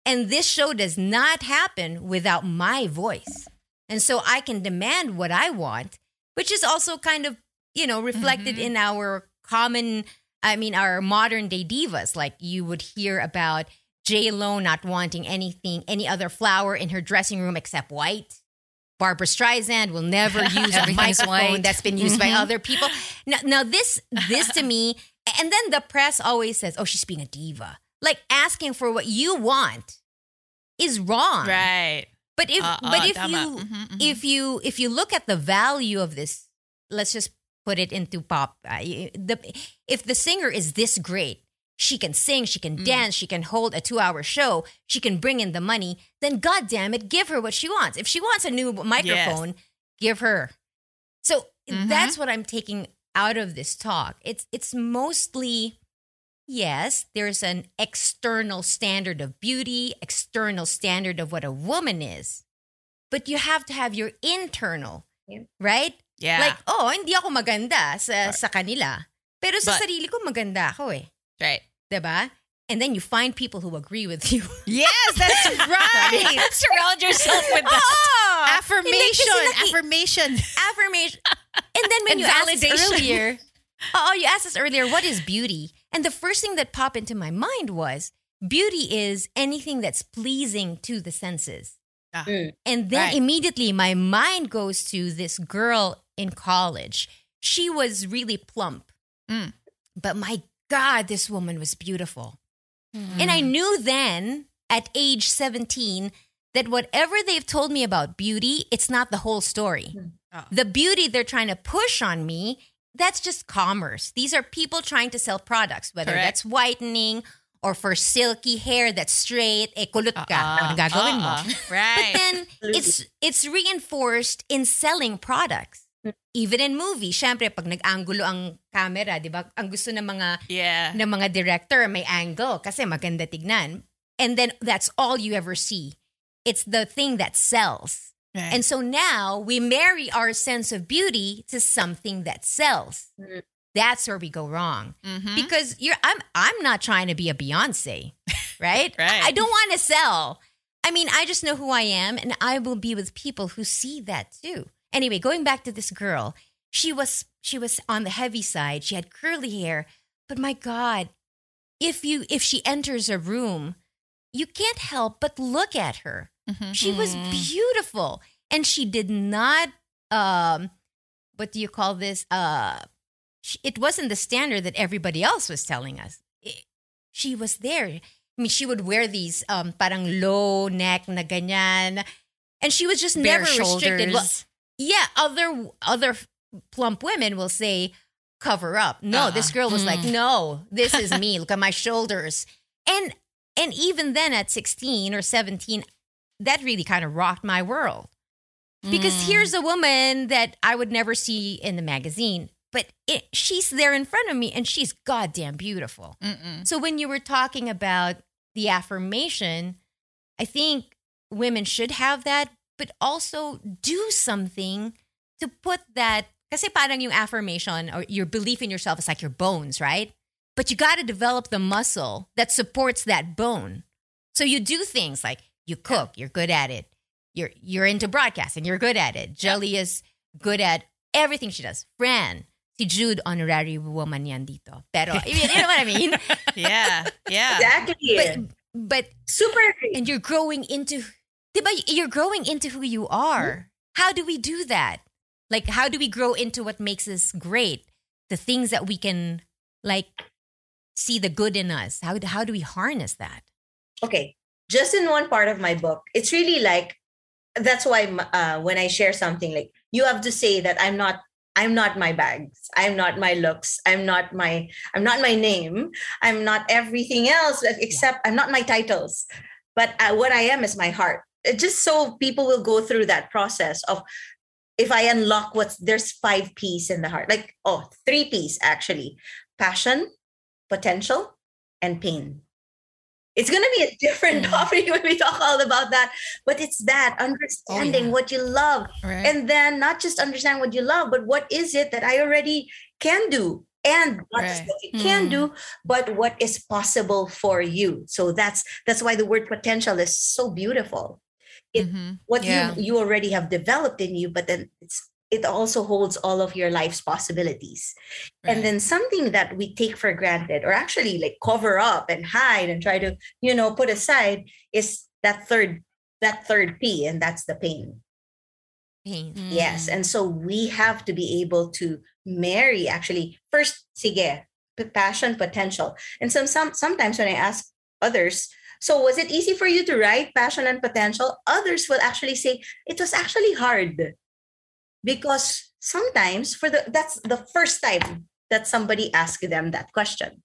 And this show does not happen without my voice. And so I can demand what I want, which is also kind of, you know, reflected Mhm. in our common, I mean, our modern day divas. Like you would hear about J Lo not wanting anything, any other flower in her dressing room except white. Barbra Streisand will never use a microphone white. that's been used by Mhm. other people. Now, now this this to me, and then the press always says, "Oh, she's being a diva." Like asking for what you want is wrong. Right. But if Uh, but uh, if tama. you Mhm, mhm. if you if you look at the value of this, let's just put it into pop. Uh, the if the singer is this great, she can sing, she can Mm. dance, she can hold a two hour show, she can bring in the money. Then, goddamn it, give her what she wants. If she wants a new microphone, give her. So Mhm. that's what I'm taking out of this talk. It's it's mostly yes, there's an external standard of beauty, external standard of what a woman is. But you have to have your internal, Yeah. right? Yeah. Like, oh, hindi ako maganda sa, sa kanila. Pero sa But- sarili ko maganda ako eh. right. 'Di ba? And then you find people who agree with you. Yes, that's right. Surround yourself with that. Oh, affirmation. Hindi, kasi affirmation. affirmation. And then when And you asked us earlier, oh, you asked us earlier, what is beauty? And the first thing that popped into my mind was beauty is anything that's pleasing to the senses. Ah. Mm. And then Right. immediately my mind goes to this girl in college. She was really plump. Mm. But my God, this woman was beautiful. And Mm. I knew then at age 17 that whatever they've told me about beauty, it's not the whole story. Oh. The beauty they're trying to push on me, that's just commerce. These are people trying to sell products, whether Correct. that's whitening or for silky hair that's straight, eh, kulot ka. Uh-uh. Ano gagawin mo? Uh-uh. Right. But then it's it's reinforced in selling products. Even in movies, syempre pag nag-angulo ang camera, 'di ba? Ang gusto ng mga yeah. ng mga director may angle kasi maganda tignan. And then that's all you ever see. It's the thing that sells. Right. And so now we marry our sense of beauty to something that sells. Mm. That's where we go wrong. Mhm. Because you're I'm I'm not trying to be a Beyonce, right? Right. I don't want to sell. I mean, I just know who I am and I will be with people who see that too. Anyway, going back to this girl, she was she was on the heavy side. She had curly hair, but my god, if you if she enters a room, you can't help but look at her. Mhm. She was beautiful and she did not um what do you call this uh she, it wasn't the standard that everybody else was telling us. It- she was there. I mean, she would wear these um parang low neck na ganyan. And she was just Bare never restricted. Well, yeah, other other plump women will say cover up. No, this Uh-uh. girl was like, "No, this is me. Look at my shoulders." And and even then at 16 or 17, that really kind of rocked my world. Because Mm. here's a woman that I would never see in the magazine, but it, she's there in front of me and she's goddamn beautiful. Mm-mm. So when you were talking about the affirmation, I think women should have that, but also do something to put that. Kasi parang yung affirmation or your belief in yourself is like your bones, right? But you got to develop the muscle that supports that bone. So you do things like you cook, you're good at it. You're you're into broadcasting, you're good at it. Jelly is good at everything she does. Fran, si Jude, honorary woman yan dito. Pero, you know what I mean? Yeah. Yeah. Exactly. but but Super and you're growing into diba, you're growing into who you are mm-hmm. how do we do that like how do we grow into what makes us great the things that we can like see the good in us how, how do we harness that okay just in one part of my book it's really like that's why uh, when i share something like you have to say that i'm not i'm not my bags i'm not my looks i'm not my i'm not my name i'm not everything else except i'm not my titles. But uh, what i am is my heart. It just so people will go through that process of if i unlock what's there's five p's in the heart like oh three p's actually. Passion potential and pain it's going to be a different Mm. topic when we talk all about that but it's that understanding yeah. what you love Right. and then not just understand what you love but what is it that i already can do and not just what you can do but what is possible for you so that's that's why the word potential is so beautiful it- Mhm. what Yeah. you you already have developed in you but then it's it also holds all of your life's possibilities and then something that we take for granted or actually like cover up and hide and try to you know put aside is that third that third p and that's the pain Pain. Yes. Mm. And so we have to be able to marry actually first, sige, passion, potential. And some, some sometimes when I ask others, so was it easy for you to write passion and potential? Others will actually say it was actually hard because sometimes for the that's the first time that somebody asked them that question.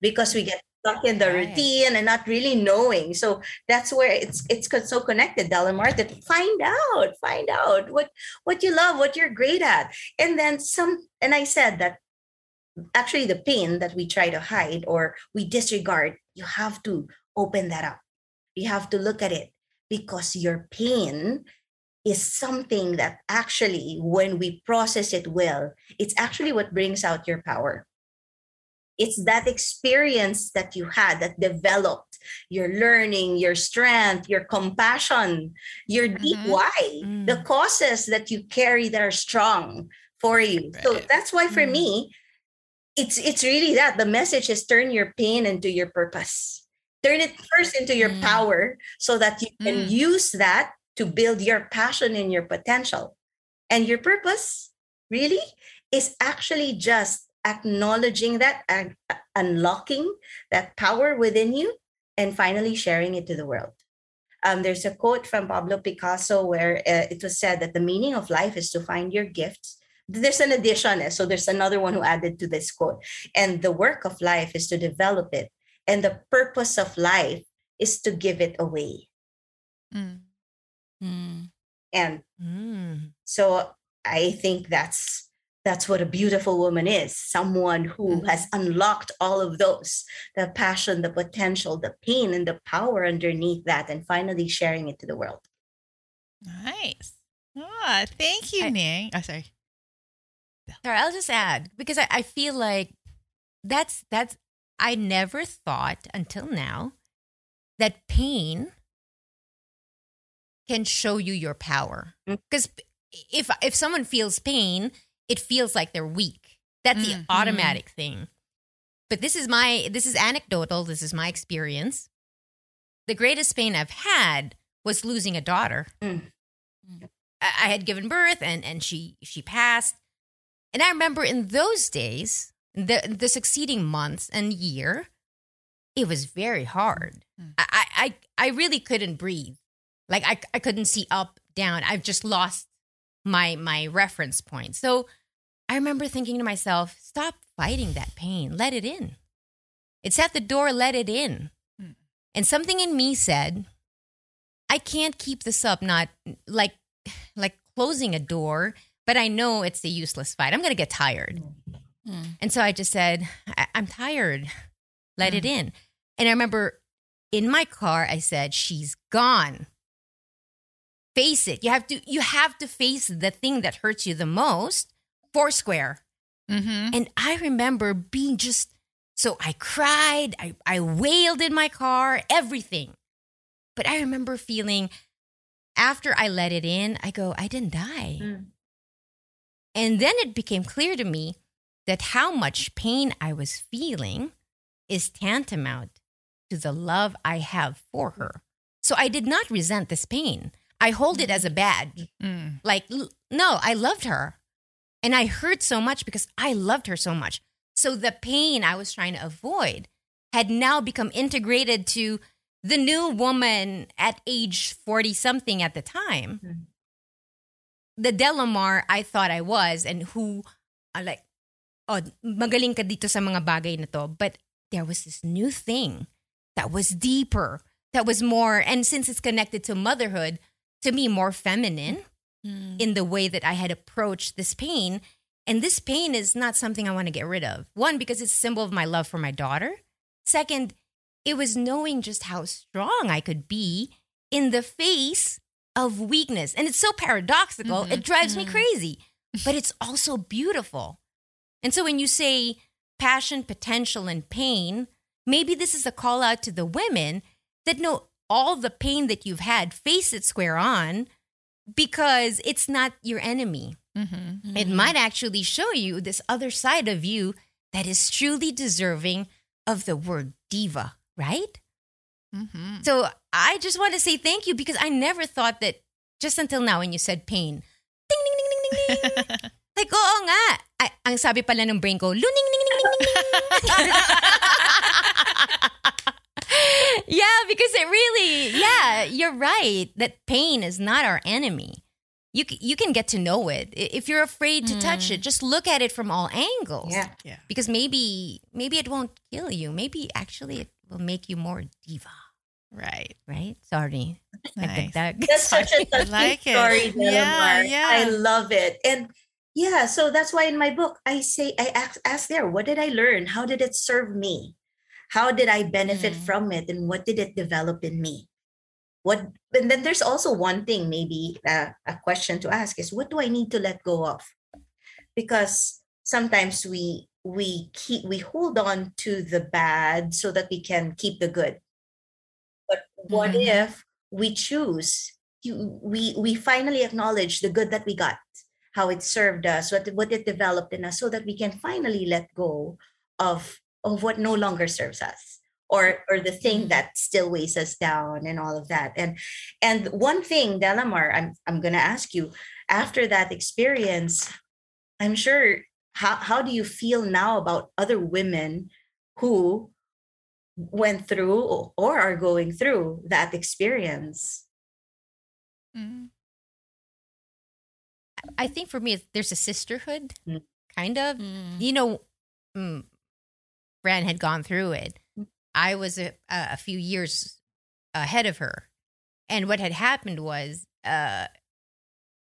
Because we get stuck in the Right. routine and not really knowing. So that's where it's it's so connected Della Martin find out find out what what you love what you're great at. And then some and I said that actually the pain that we try to hide or we disregard you have to open that up. You have to look at it because your pain is something that actually when we process it well it's actually what brings out your power it's that experience that you had that developed your learning your strength your compassion your deep Mhm. why the Mm. causes that you carry that are strong for you so that's why for Mm. me it's it's really that the message is turn your pain into your purpose turn it first into your Mm. power so that you can Mm. use that to build your passion and your potential. And your purpose really is actually just acknowledging that and unlocking that power within you and finally sharing it to the world. Um, there's a quote from pablo picasso where uh, it was said that the meaning of life is to find your gifts. There's an addition eh, so there's another one who added to this quote. And the work of life is to develop it. And the purpose of life is to give it away. Mm. Mm. and Mm. so i think that's that's what a beautiful woman is someone who Mhm. has unlocked all of those the passion the potential the pain and the power underneath that and finally sharing it to the world Nice. Ah, thank you, I- Ning. Oh, sorry. Sorry, I'll just add because I, I feel like that's that's I never thought until now that pain can show you your power. Mm. Because if if someone feels pain, it feels like they're weak. That's Mm. the automatic thing. But this is my this is anecdotal. This is my experience. The greatest pain I've had was losing a daughter. Mm. I, I had given birth and and she she passed. And I remember in those days, the the succeeding months and year, it was very hard. Mm. I I I really couldn't breathe. Like I I couldn't see up, down. I've just lost my my reference point. So I remember thinking to myself, stop fighting that pain. Let it in. It's at the door, let it in. Mm. And something in me said, I can't keep this up, not like like closing a door, but I know it's a useless fight. I'm going to get tired. Mm. And so I just said, I- I'm tired. Let it in. And I remember in my car, I said, she's gone. Face it. You have to you have to face the thing that hurts you the most, foursquare. Mm-hmm. And I remember being just so I cried, I, I wailed in my car, everything. But I remember feeling after I let it in, I go, I didn't die. Mm. And then it became clear to me that how much pain I was feeling is tantamount to the love I have for her. So I did not resent this pain. I hold it as a badge. Mm. Like, no, I loved her. And I hurt so much because I loved her so much. So the pain I was trying to avoid had now become integrated to the new woman at age 40 something at the time. Mhm. The Delamar I thought I was and who, I like, oh, magaling ka dito sa mga bagay na to. But there was this new thing that was deeper, that was more, and since it's connected to motherhood, to me, more feminine Mm. in the way that I had approached this pain. And this pain is not something I want to get rid of. One, because it's a symbol of my love for my daughter. Second, it was knowing just how strong I could be in the face of weakness. And it's so paradoxical, Mhm. it drives me Mhm. crazy, but it's also beautiful And so when you say passion, potential, and pain, maybe this is a call out to the women that know all the pain that you've had, face it square on because it's not your enemy. Mm-hmm. It might actually show you this other side of you that is truly deserving of the word diva, right? Mm-hmm. So I just want to say thank you because I never thought that just until now when you said pain. Ding ding ding ding ding ding. like oo nga. Ay, ang sabi pala ng brain ko, luning ning ning ning ning. yeah, because it really, yeah, you're right that pain is not our enemy. You you can get to know it. If you're afraid to touch it, mm. just look at it from all angles. Yeah. Yeah. Because maybe maybe it won't kill you. Maybe actually it will make you more diva, Right. right? Sorry. Nice. Nagdagdag. That's such a touching like it. story, Yeah, yeah. I love it. And yeah, so that's why in my book I say I ask, ask there, what did I learn? How did it serve me? How did I benefit Mm. from it? And what did it develop in me? What and then there's also one thing maybe uh, a question to ask is what do I need to let go of? Because sometimes we we keep we hold on to the bad so that we can keep the good. But what Mhm. if we choose you, we we finally acknowledge the good that we got how it served us what what it developed in us so that we can finally let go of of what no longer serves us or or the thing that still weighs us down and all of that and and one thing delamar i'm i'm going to ask you after that experience i'm sure how how do you feel now about other women who went through or- are going through that experience Mm. I think for me, there's a sisterhood, Mm. kind of. Mm. You know, mm, Fran had gone through it. I was a, a few years ahead of her. And what had happened was uh,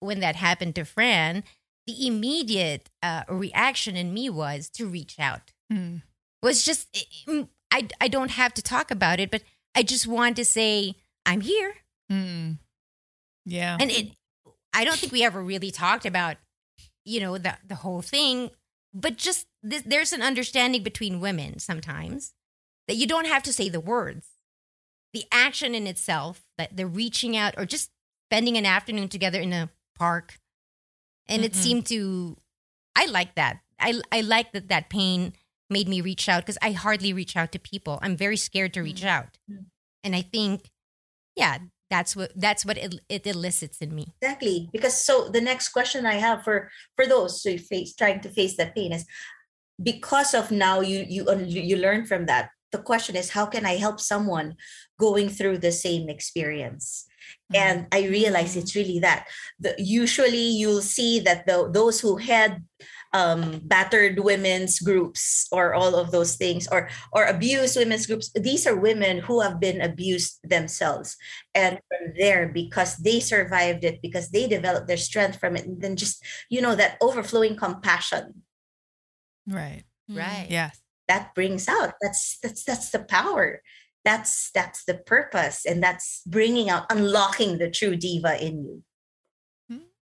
when that happened to Fran, the immediate uh, reaction in me was to reach out. Mm. Was just, mm, I, I don't have to talk about it, but I just want to say, I'm here. Mm. Yeah. and it i don't think we ever really talked about you know the the whole thing but just th- there's an understanding between women sometimes that you don't have to say the words. The action in itself that the reaching out or just spending an afternoon together in a park. And it Mhm. seemed to i like that. I i like that that pain made me reach out because i hardly reach out to people. I'm very scared to reach out. Mm. and i think yeah that's what that's what it, it elicits in me. Exactly. Because so the next question i have for for those who face trying to face that pain is because of now you you uh, you you learn from that the question is how can i help someone going through the same experience? And i realize it's really that. The, usually you'll see that the those who had um, battered women's groups or all of those things or or abused women's groups these are women who have been abused themselves. And from there because they survived it because they developed their strength from it. And then just you know that overflowing compassion right. right Yes. that brings out that's that's that's the power that's that's the purpose and that's bringing out unlocking the true diva in you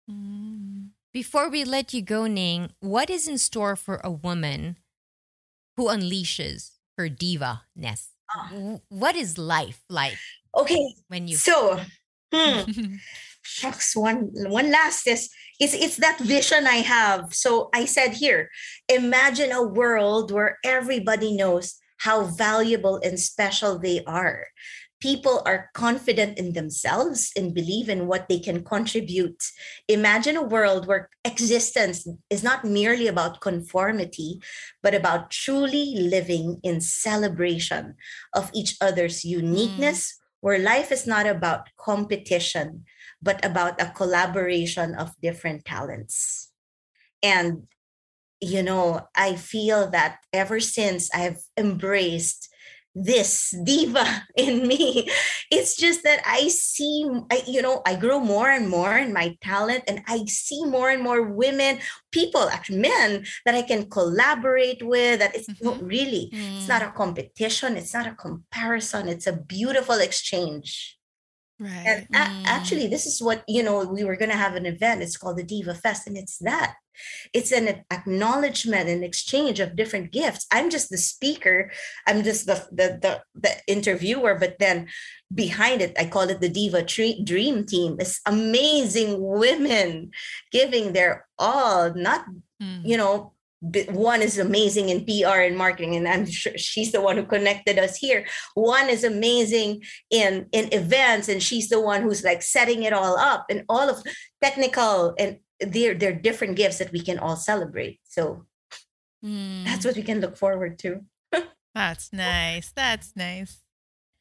Mm. before we let you go ning what is in store for a woman who unleashes her diva-ness Ah. What is life like okay when you so hmm, shucks one one last is it's it's that vision i have. So i said here imagine a world where everybody knows how valuable and special they are. People are confident in themselves and believe in what they can contribute. Imagine a world where existence is not merely about conformity but about truly living in celebration of each other's uniqueness mm. Where life is not about competition, but about a collaboration of different talents. And, you know, I feel that ever since I've embraced this diva in me, it's just that I see, I, you know, I grow more and more in my talent, and I see more and more women, people, actually men that I can collaborate with. That it's not mm-hmm. really, it's not a mm. competition, it's not a comparison, it's a beautiful exchange. Right. And a- actually, this is what, you know, we were going to have an event. It's called the Diva Fest, and it's that. It's an acknowledgement and exchange of different gifts. I'm just the speaker. I'm just the the the, the interviewer, but then behind it, I call it the Diva Tre- Dream Team. It's amazing women giving their all, not Mm. you know one is amazing in PR and marketing, and I'm sure she's the one who connected us here. One is amazing in in events, and she's the one who's like setting it all up and all of technical and they're they're different gifts that we can all celebrate. So Mm. that's what we can look forward to. That's nice. That's nice.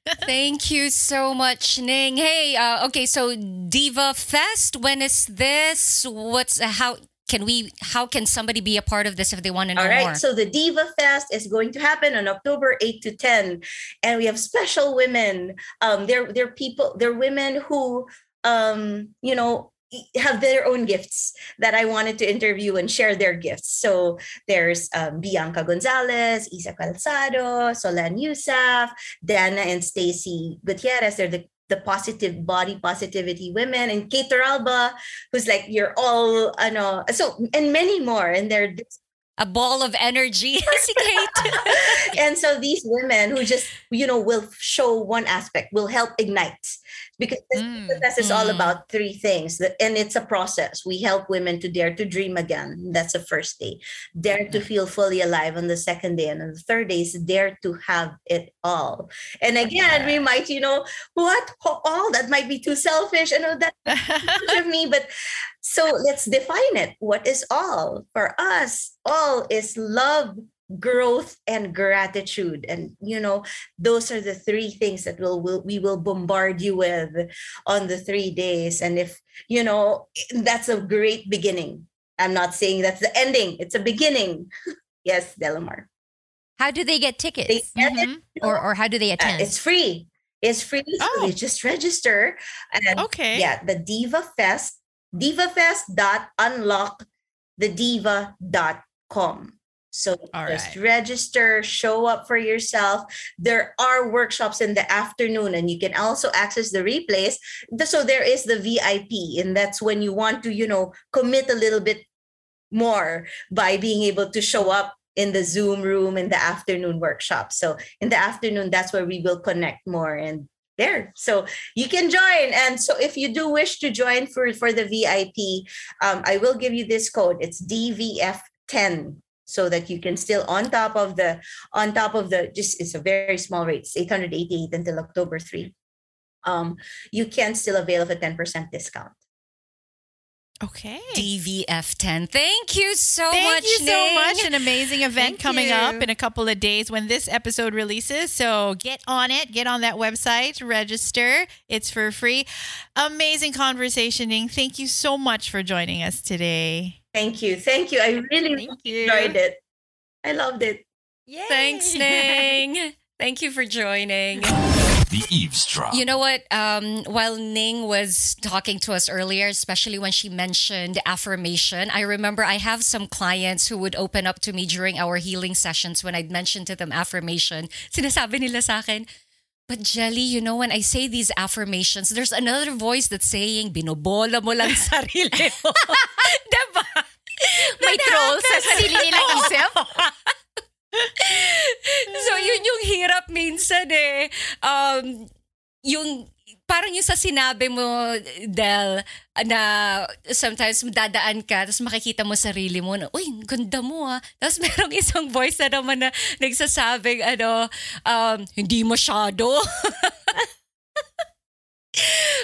Thank you so much, Ning. Hey, uh, okay, so Diva Fest. When is this? What's how can we? How can somebody be a part of this if they want to know All right. more? So the Diva Fest is going to happen on October 8 to 10. And we have special women. Um, they're they're people, they're women who um, you know, have their own gifts that I wanted to interview and share their gifts. So there's um, Bianca Gonzalez, Iza Calzado, Solenn Heussaff, Dana and Stacy Gutierrez. They're the the positive body positivity women and Kate Torralba, who's like you're all I know so and many more and they're a ball of energy. si Kate. and so these women who just you know will show one aspect will help ignite because this Mm, is all mm. about three things and it's a process. We help women to dare to dream again. That's the first day. Dare to feel fully alive on the second day and on the third day is dare to have it all. And again we might you know what? All? That might be too selfish i know that of me but so let's define it. What is all? For us all is love growth and gratitude and you know those are the three things that will, will we will bombard you with on the three days and if you know that's a great beginning i'm not saying that's the ending it's a beginning yes delamar How do they get tickets? they get Mhm. you know, or or how do they uh, attend? it's free it's free so Oh. they just register and Okay. yeah the diva fest divafest.unlock the diva.com so All just right. register show up for yourself. There are workshops in the afternoon and you can also access the replays. So there is the vip and that's when you want to you know commit a little bit more by being able to show up in the zoom room in the afternoon workshop. So in the afternoon that's where we will connect more and there. So you can join. And so if you do wish to join for for the vip um, i will give you this code. It's dvf10 so that you can still on top of the on top of the just it's a very small rate it's 888 until october 3 um you can still avail of a 10% discount Okay. DVF10. Thank you so Thank much, you so much. An amazing event Thank coming you. up in a couple of days when this episode releases. So get on it, get on that website, register. It's for free. Amazing conversation, Ning. Thank you so much for joining us today. Thank you thank you i really Thank you. enjoyed it i loved it Yay. Thanks, Ning. Thank you for joining. The Eavesdrop. You know what? Um, while Ning was talking to us earlier, especially when she mentioned affirmation, I remember I have some clients who would open up to me during our healing sessions when I'd mention to them affirmation. Sinasabi nila sa akin, But Jelly, you know, when I say these affirmations, there's another voice that's saying, binobola mo lang sarili mo. diba? Troll sa sarili nilang isip. so yun yung hirap minsan eh. Um, yung parang yung sa sinabi mo, Del, na sometimes dadaan ka, tapos makikita mo sarili mo na, uy, ganda mo ah. Tapos merong isang voice na naman na nagsasabing, ano, um, hindi masyado.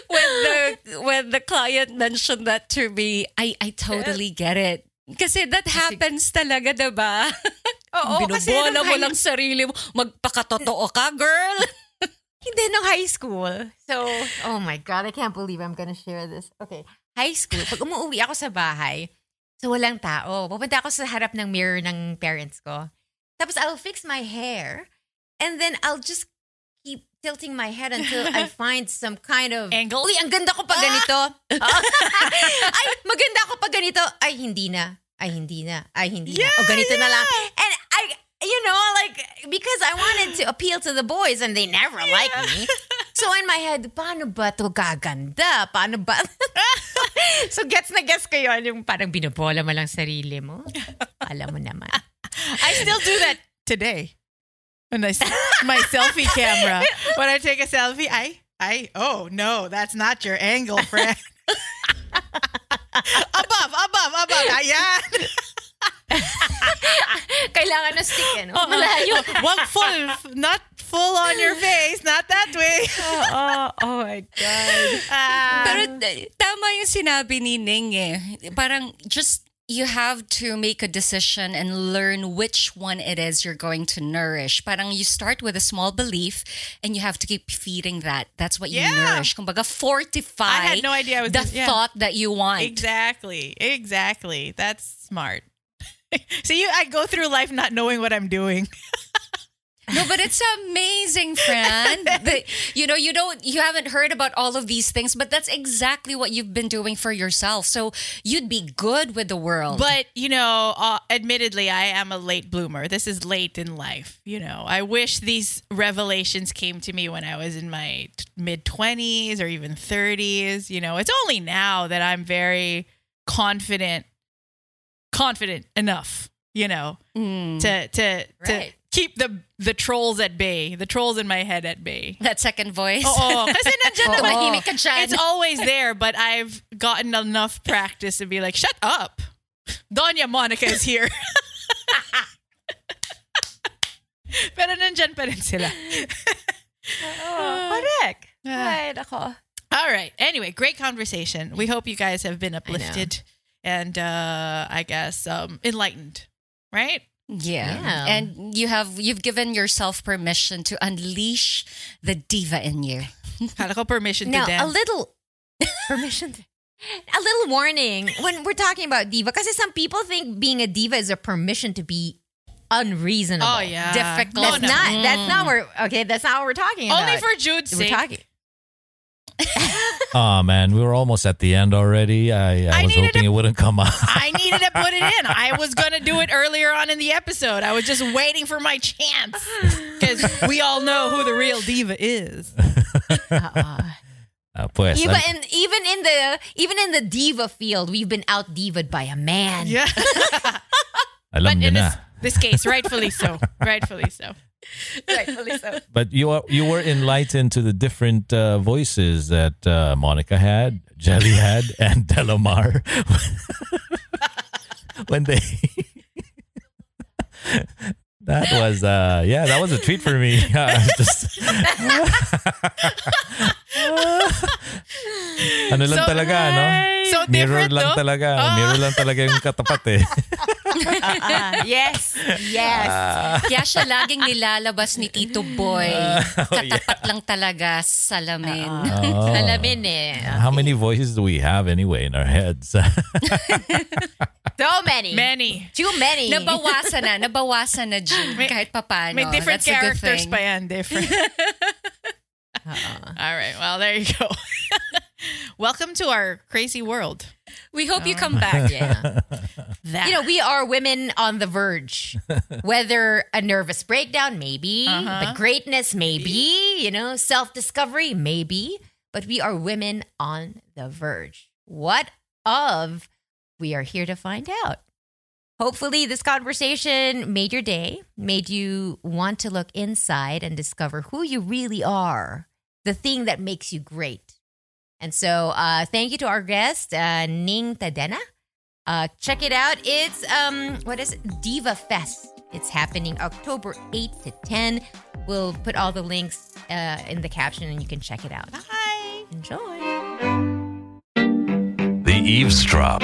when the when the client mentioned that to me, I I totally get it. Kasi that happens talaga, diba? Oo, kasi Binubola nung mo high- lang sarili mo. Magpakatotoo ka, girl. Hindi, nung high school. So, oh my God, I can't believe I'm gonna share this. Okay, high school, pag umuwi ako sa bahay, so walang tao, pupunta ako sa harap ng mirror ng parents ko. Tapos I'll fix my hair, and then I'll just keep tilting my head until I find some kind of... Angle? Uy, ang ganda ko pag ganito. Ay, maganda ako pag ganito. Ay, hindi na. Ay, hindi na. Ay, hindi na. O, ganito na lang. And I, you know, like, because I wanted to appeal to the boys and they never like me. So in my head, paano ba to gaganda? Paano ba? so gets na gets ko yun. Yung parang binobola mo lang sarili mo. Alam mo naman. I still do that today. When I my selfie camera. When I take a selfie, I I oh no, that's not your angle, friend. above, above, above. Ayan. Kailangan na stick eh. No? Uh-uh. Malayo. Wag full, not full on your face, not that way. oh, oh my God. Ah. Pero t- tama yung sinabi ni Ning eh. Parang just you have to make a decision and learn which one it is you're going to nourish. Parang you start with a small belief and you have to keep feeding that. That's what you Yeah. nourish. Kumbaga fortify I had no idea I was the yeah. thought that you want. Exactly. Exactly. That's smart. See, you, I go through life not knowing what I'm doing. No, but it's amazing, Fran. that, you know, you don't, you haven't heard about all of these things, but that's exactly what you've been doing for yourself. So you'd be good with the world. But, you know, uh, admittedly, I am a late bloomer. This is late in life. You know, I wish these revelations came to me when I was in my mid 20s or even 30s. You know, it's only now that I'm very confident, confident enough, you know, Mm. to, to, to Right. Keep the, the trolls at bay, the trolls in my head at bay. that second voice. Oo. Kasi nandyan naman. Tahimik ka dyan. It's always there, but I've gotten enough practice to be like, shut up. Doña Monica is here. Pero nandyan pa rin sila. Correct. Ah. Ay, nako. All right. Anyway, great conversation. We hope you guys have been uplifted and uh, I guess um, enlightened, right? Yeah. Yeah. And you have you've given yourself permission to unleash the diva in you. Kala ko permission Now, to a little permission. A little warning when we're talking about diva, because some people think being a diva is a permission to be unreasonable. oh, yeah. Difficult. That's No, no. not. That's mm. not where. Okay, that's not what we're talking about. Only for Jude's we're sake. talking. Oh man, we were almost at the end already. I, I, I was hoping to- it wouldn't come out. I needed to put it in. I was going to do it earlier on in the episode. I was just waiting for my chance because we all know who the real diva is. Ah, pues, Even an- in even in the even in the diva field, we've been out divaed by a man. Yeah. alam but niyo in this, this case, rightfully so. Rightfully so. Rightfully so. But you are, you were enlightened to the different uh, voices that uh, Monica had, Jelly had, and Delamar when they. That was uh yeah that was a treat for me. I was just ano lang So talaga no? So Mirror different, lang no? talaga. Ah. Mirror lang talaga yung katapat eh. Ah, yes. Yes. Kaya siya laging nilalabas ni Tito Boy. Oh, Katapat lang talaga sa salamin. Oh. Alamin eh. How many voices do we have anyway in our heads? So many. Many. Too many. Nabawasan na, nabawasan na, June, May- kahit papano. May different That's characters thing. pa yan. Different. All right. Well, there you go. Welcome to our crazy world. We hope you come back. Yeah. That. You know, we are women on the verge. Whether a nervous breakdown, maybe, Uh-huh. but greatness, maybe, you know, self discovery, maybe, but we are women on the verge. What of? We are here to find out. Hopefully, this conversation made your day, made you want to look inside and discover who you really are, the thing that makes you great. And so, uh, thank you to our guest, uh, Ning Tadena. Uh, check it out. It's um, what is it? Diva Fest. It's happening October 8th to 10. We'll put all the links uh, in the caption and you can check it out. Hi. Enjoy. The Eavesdrop.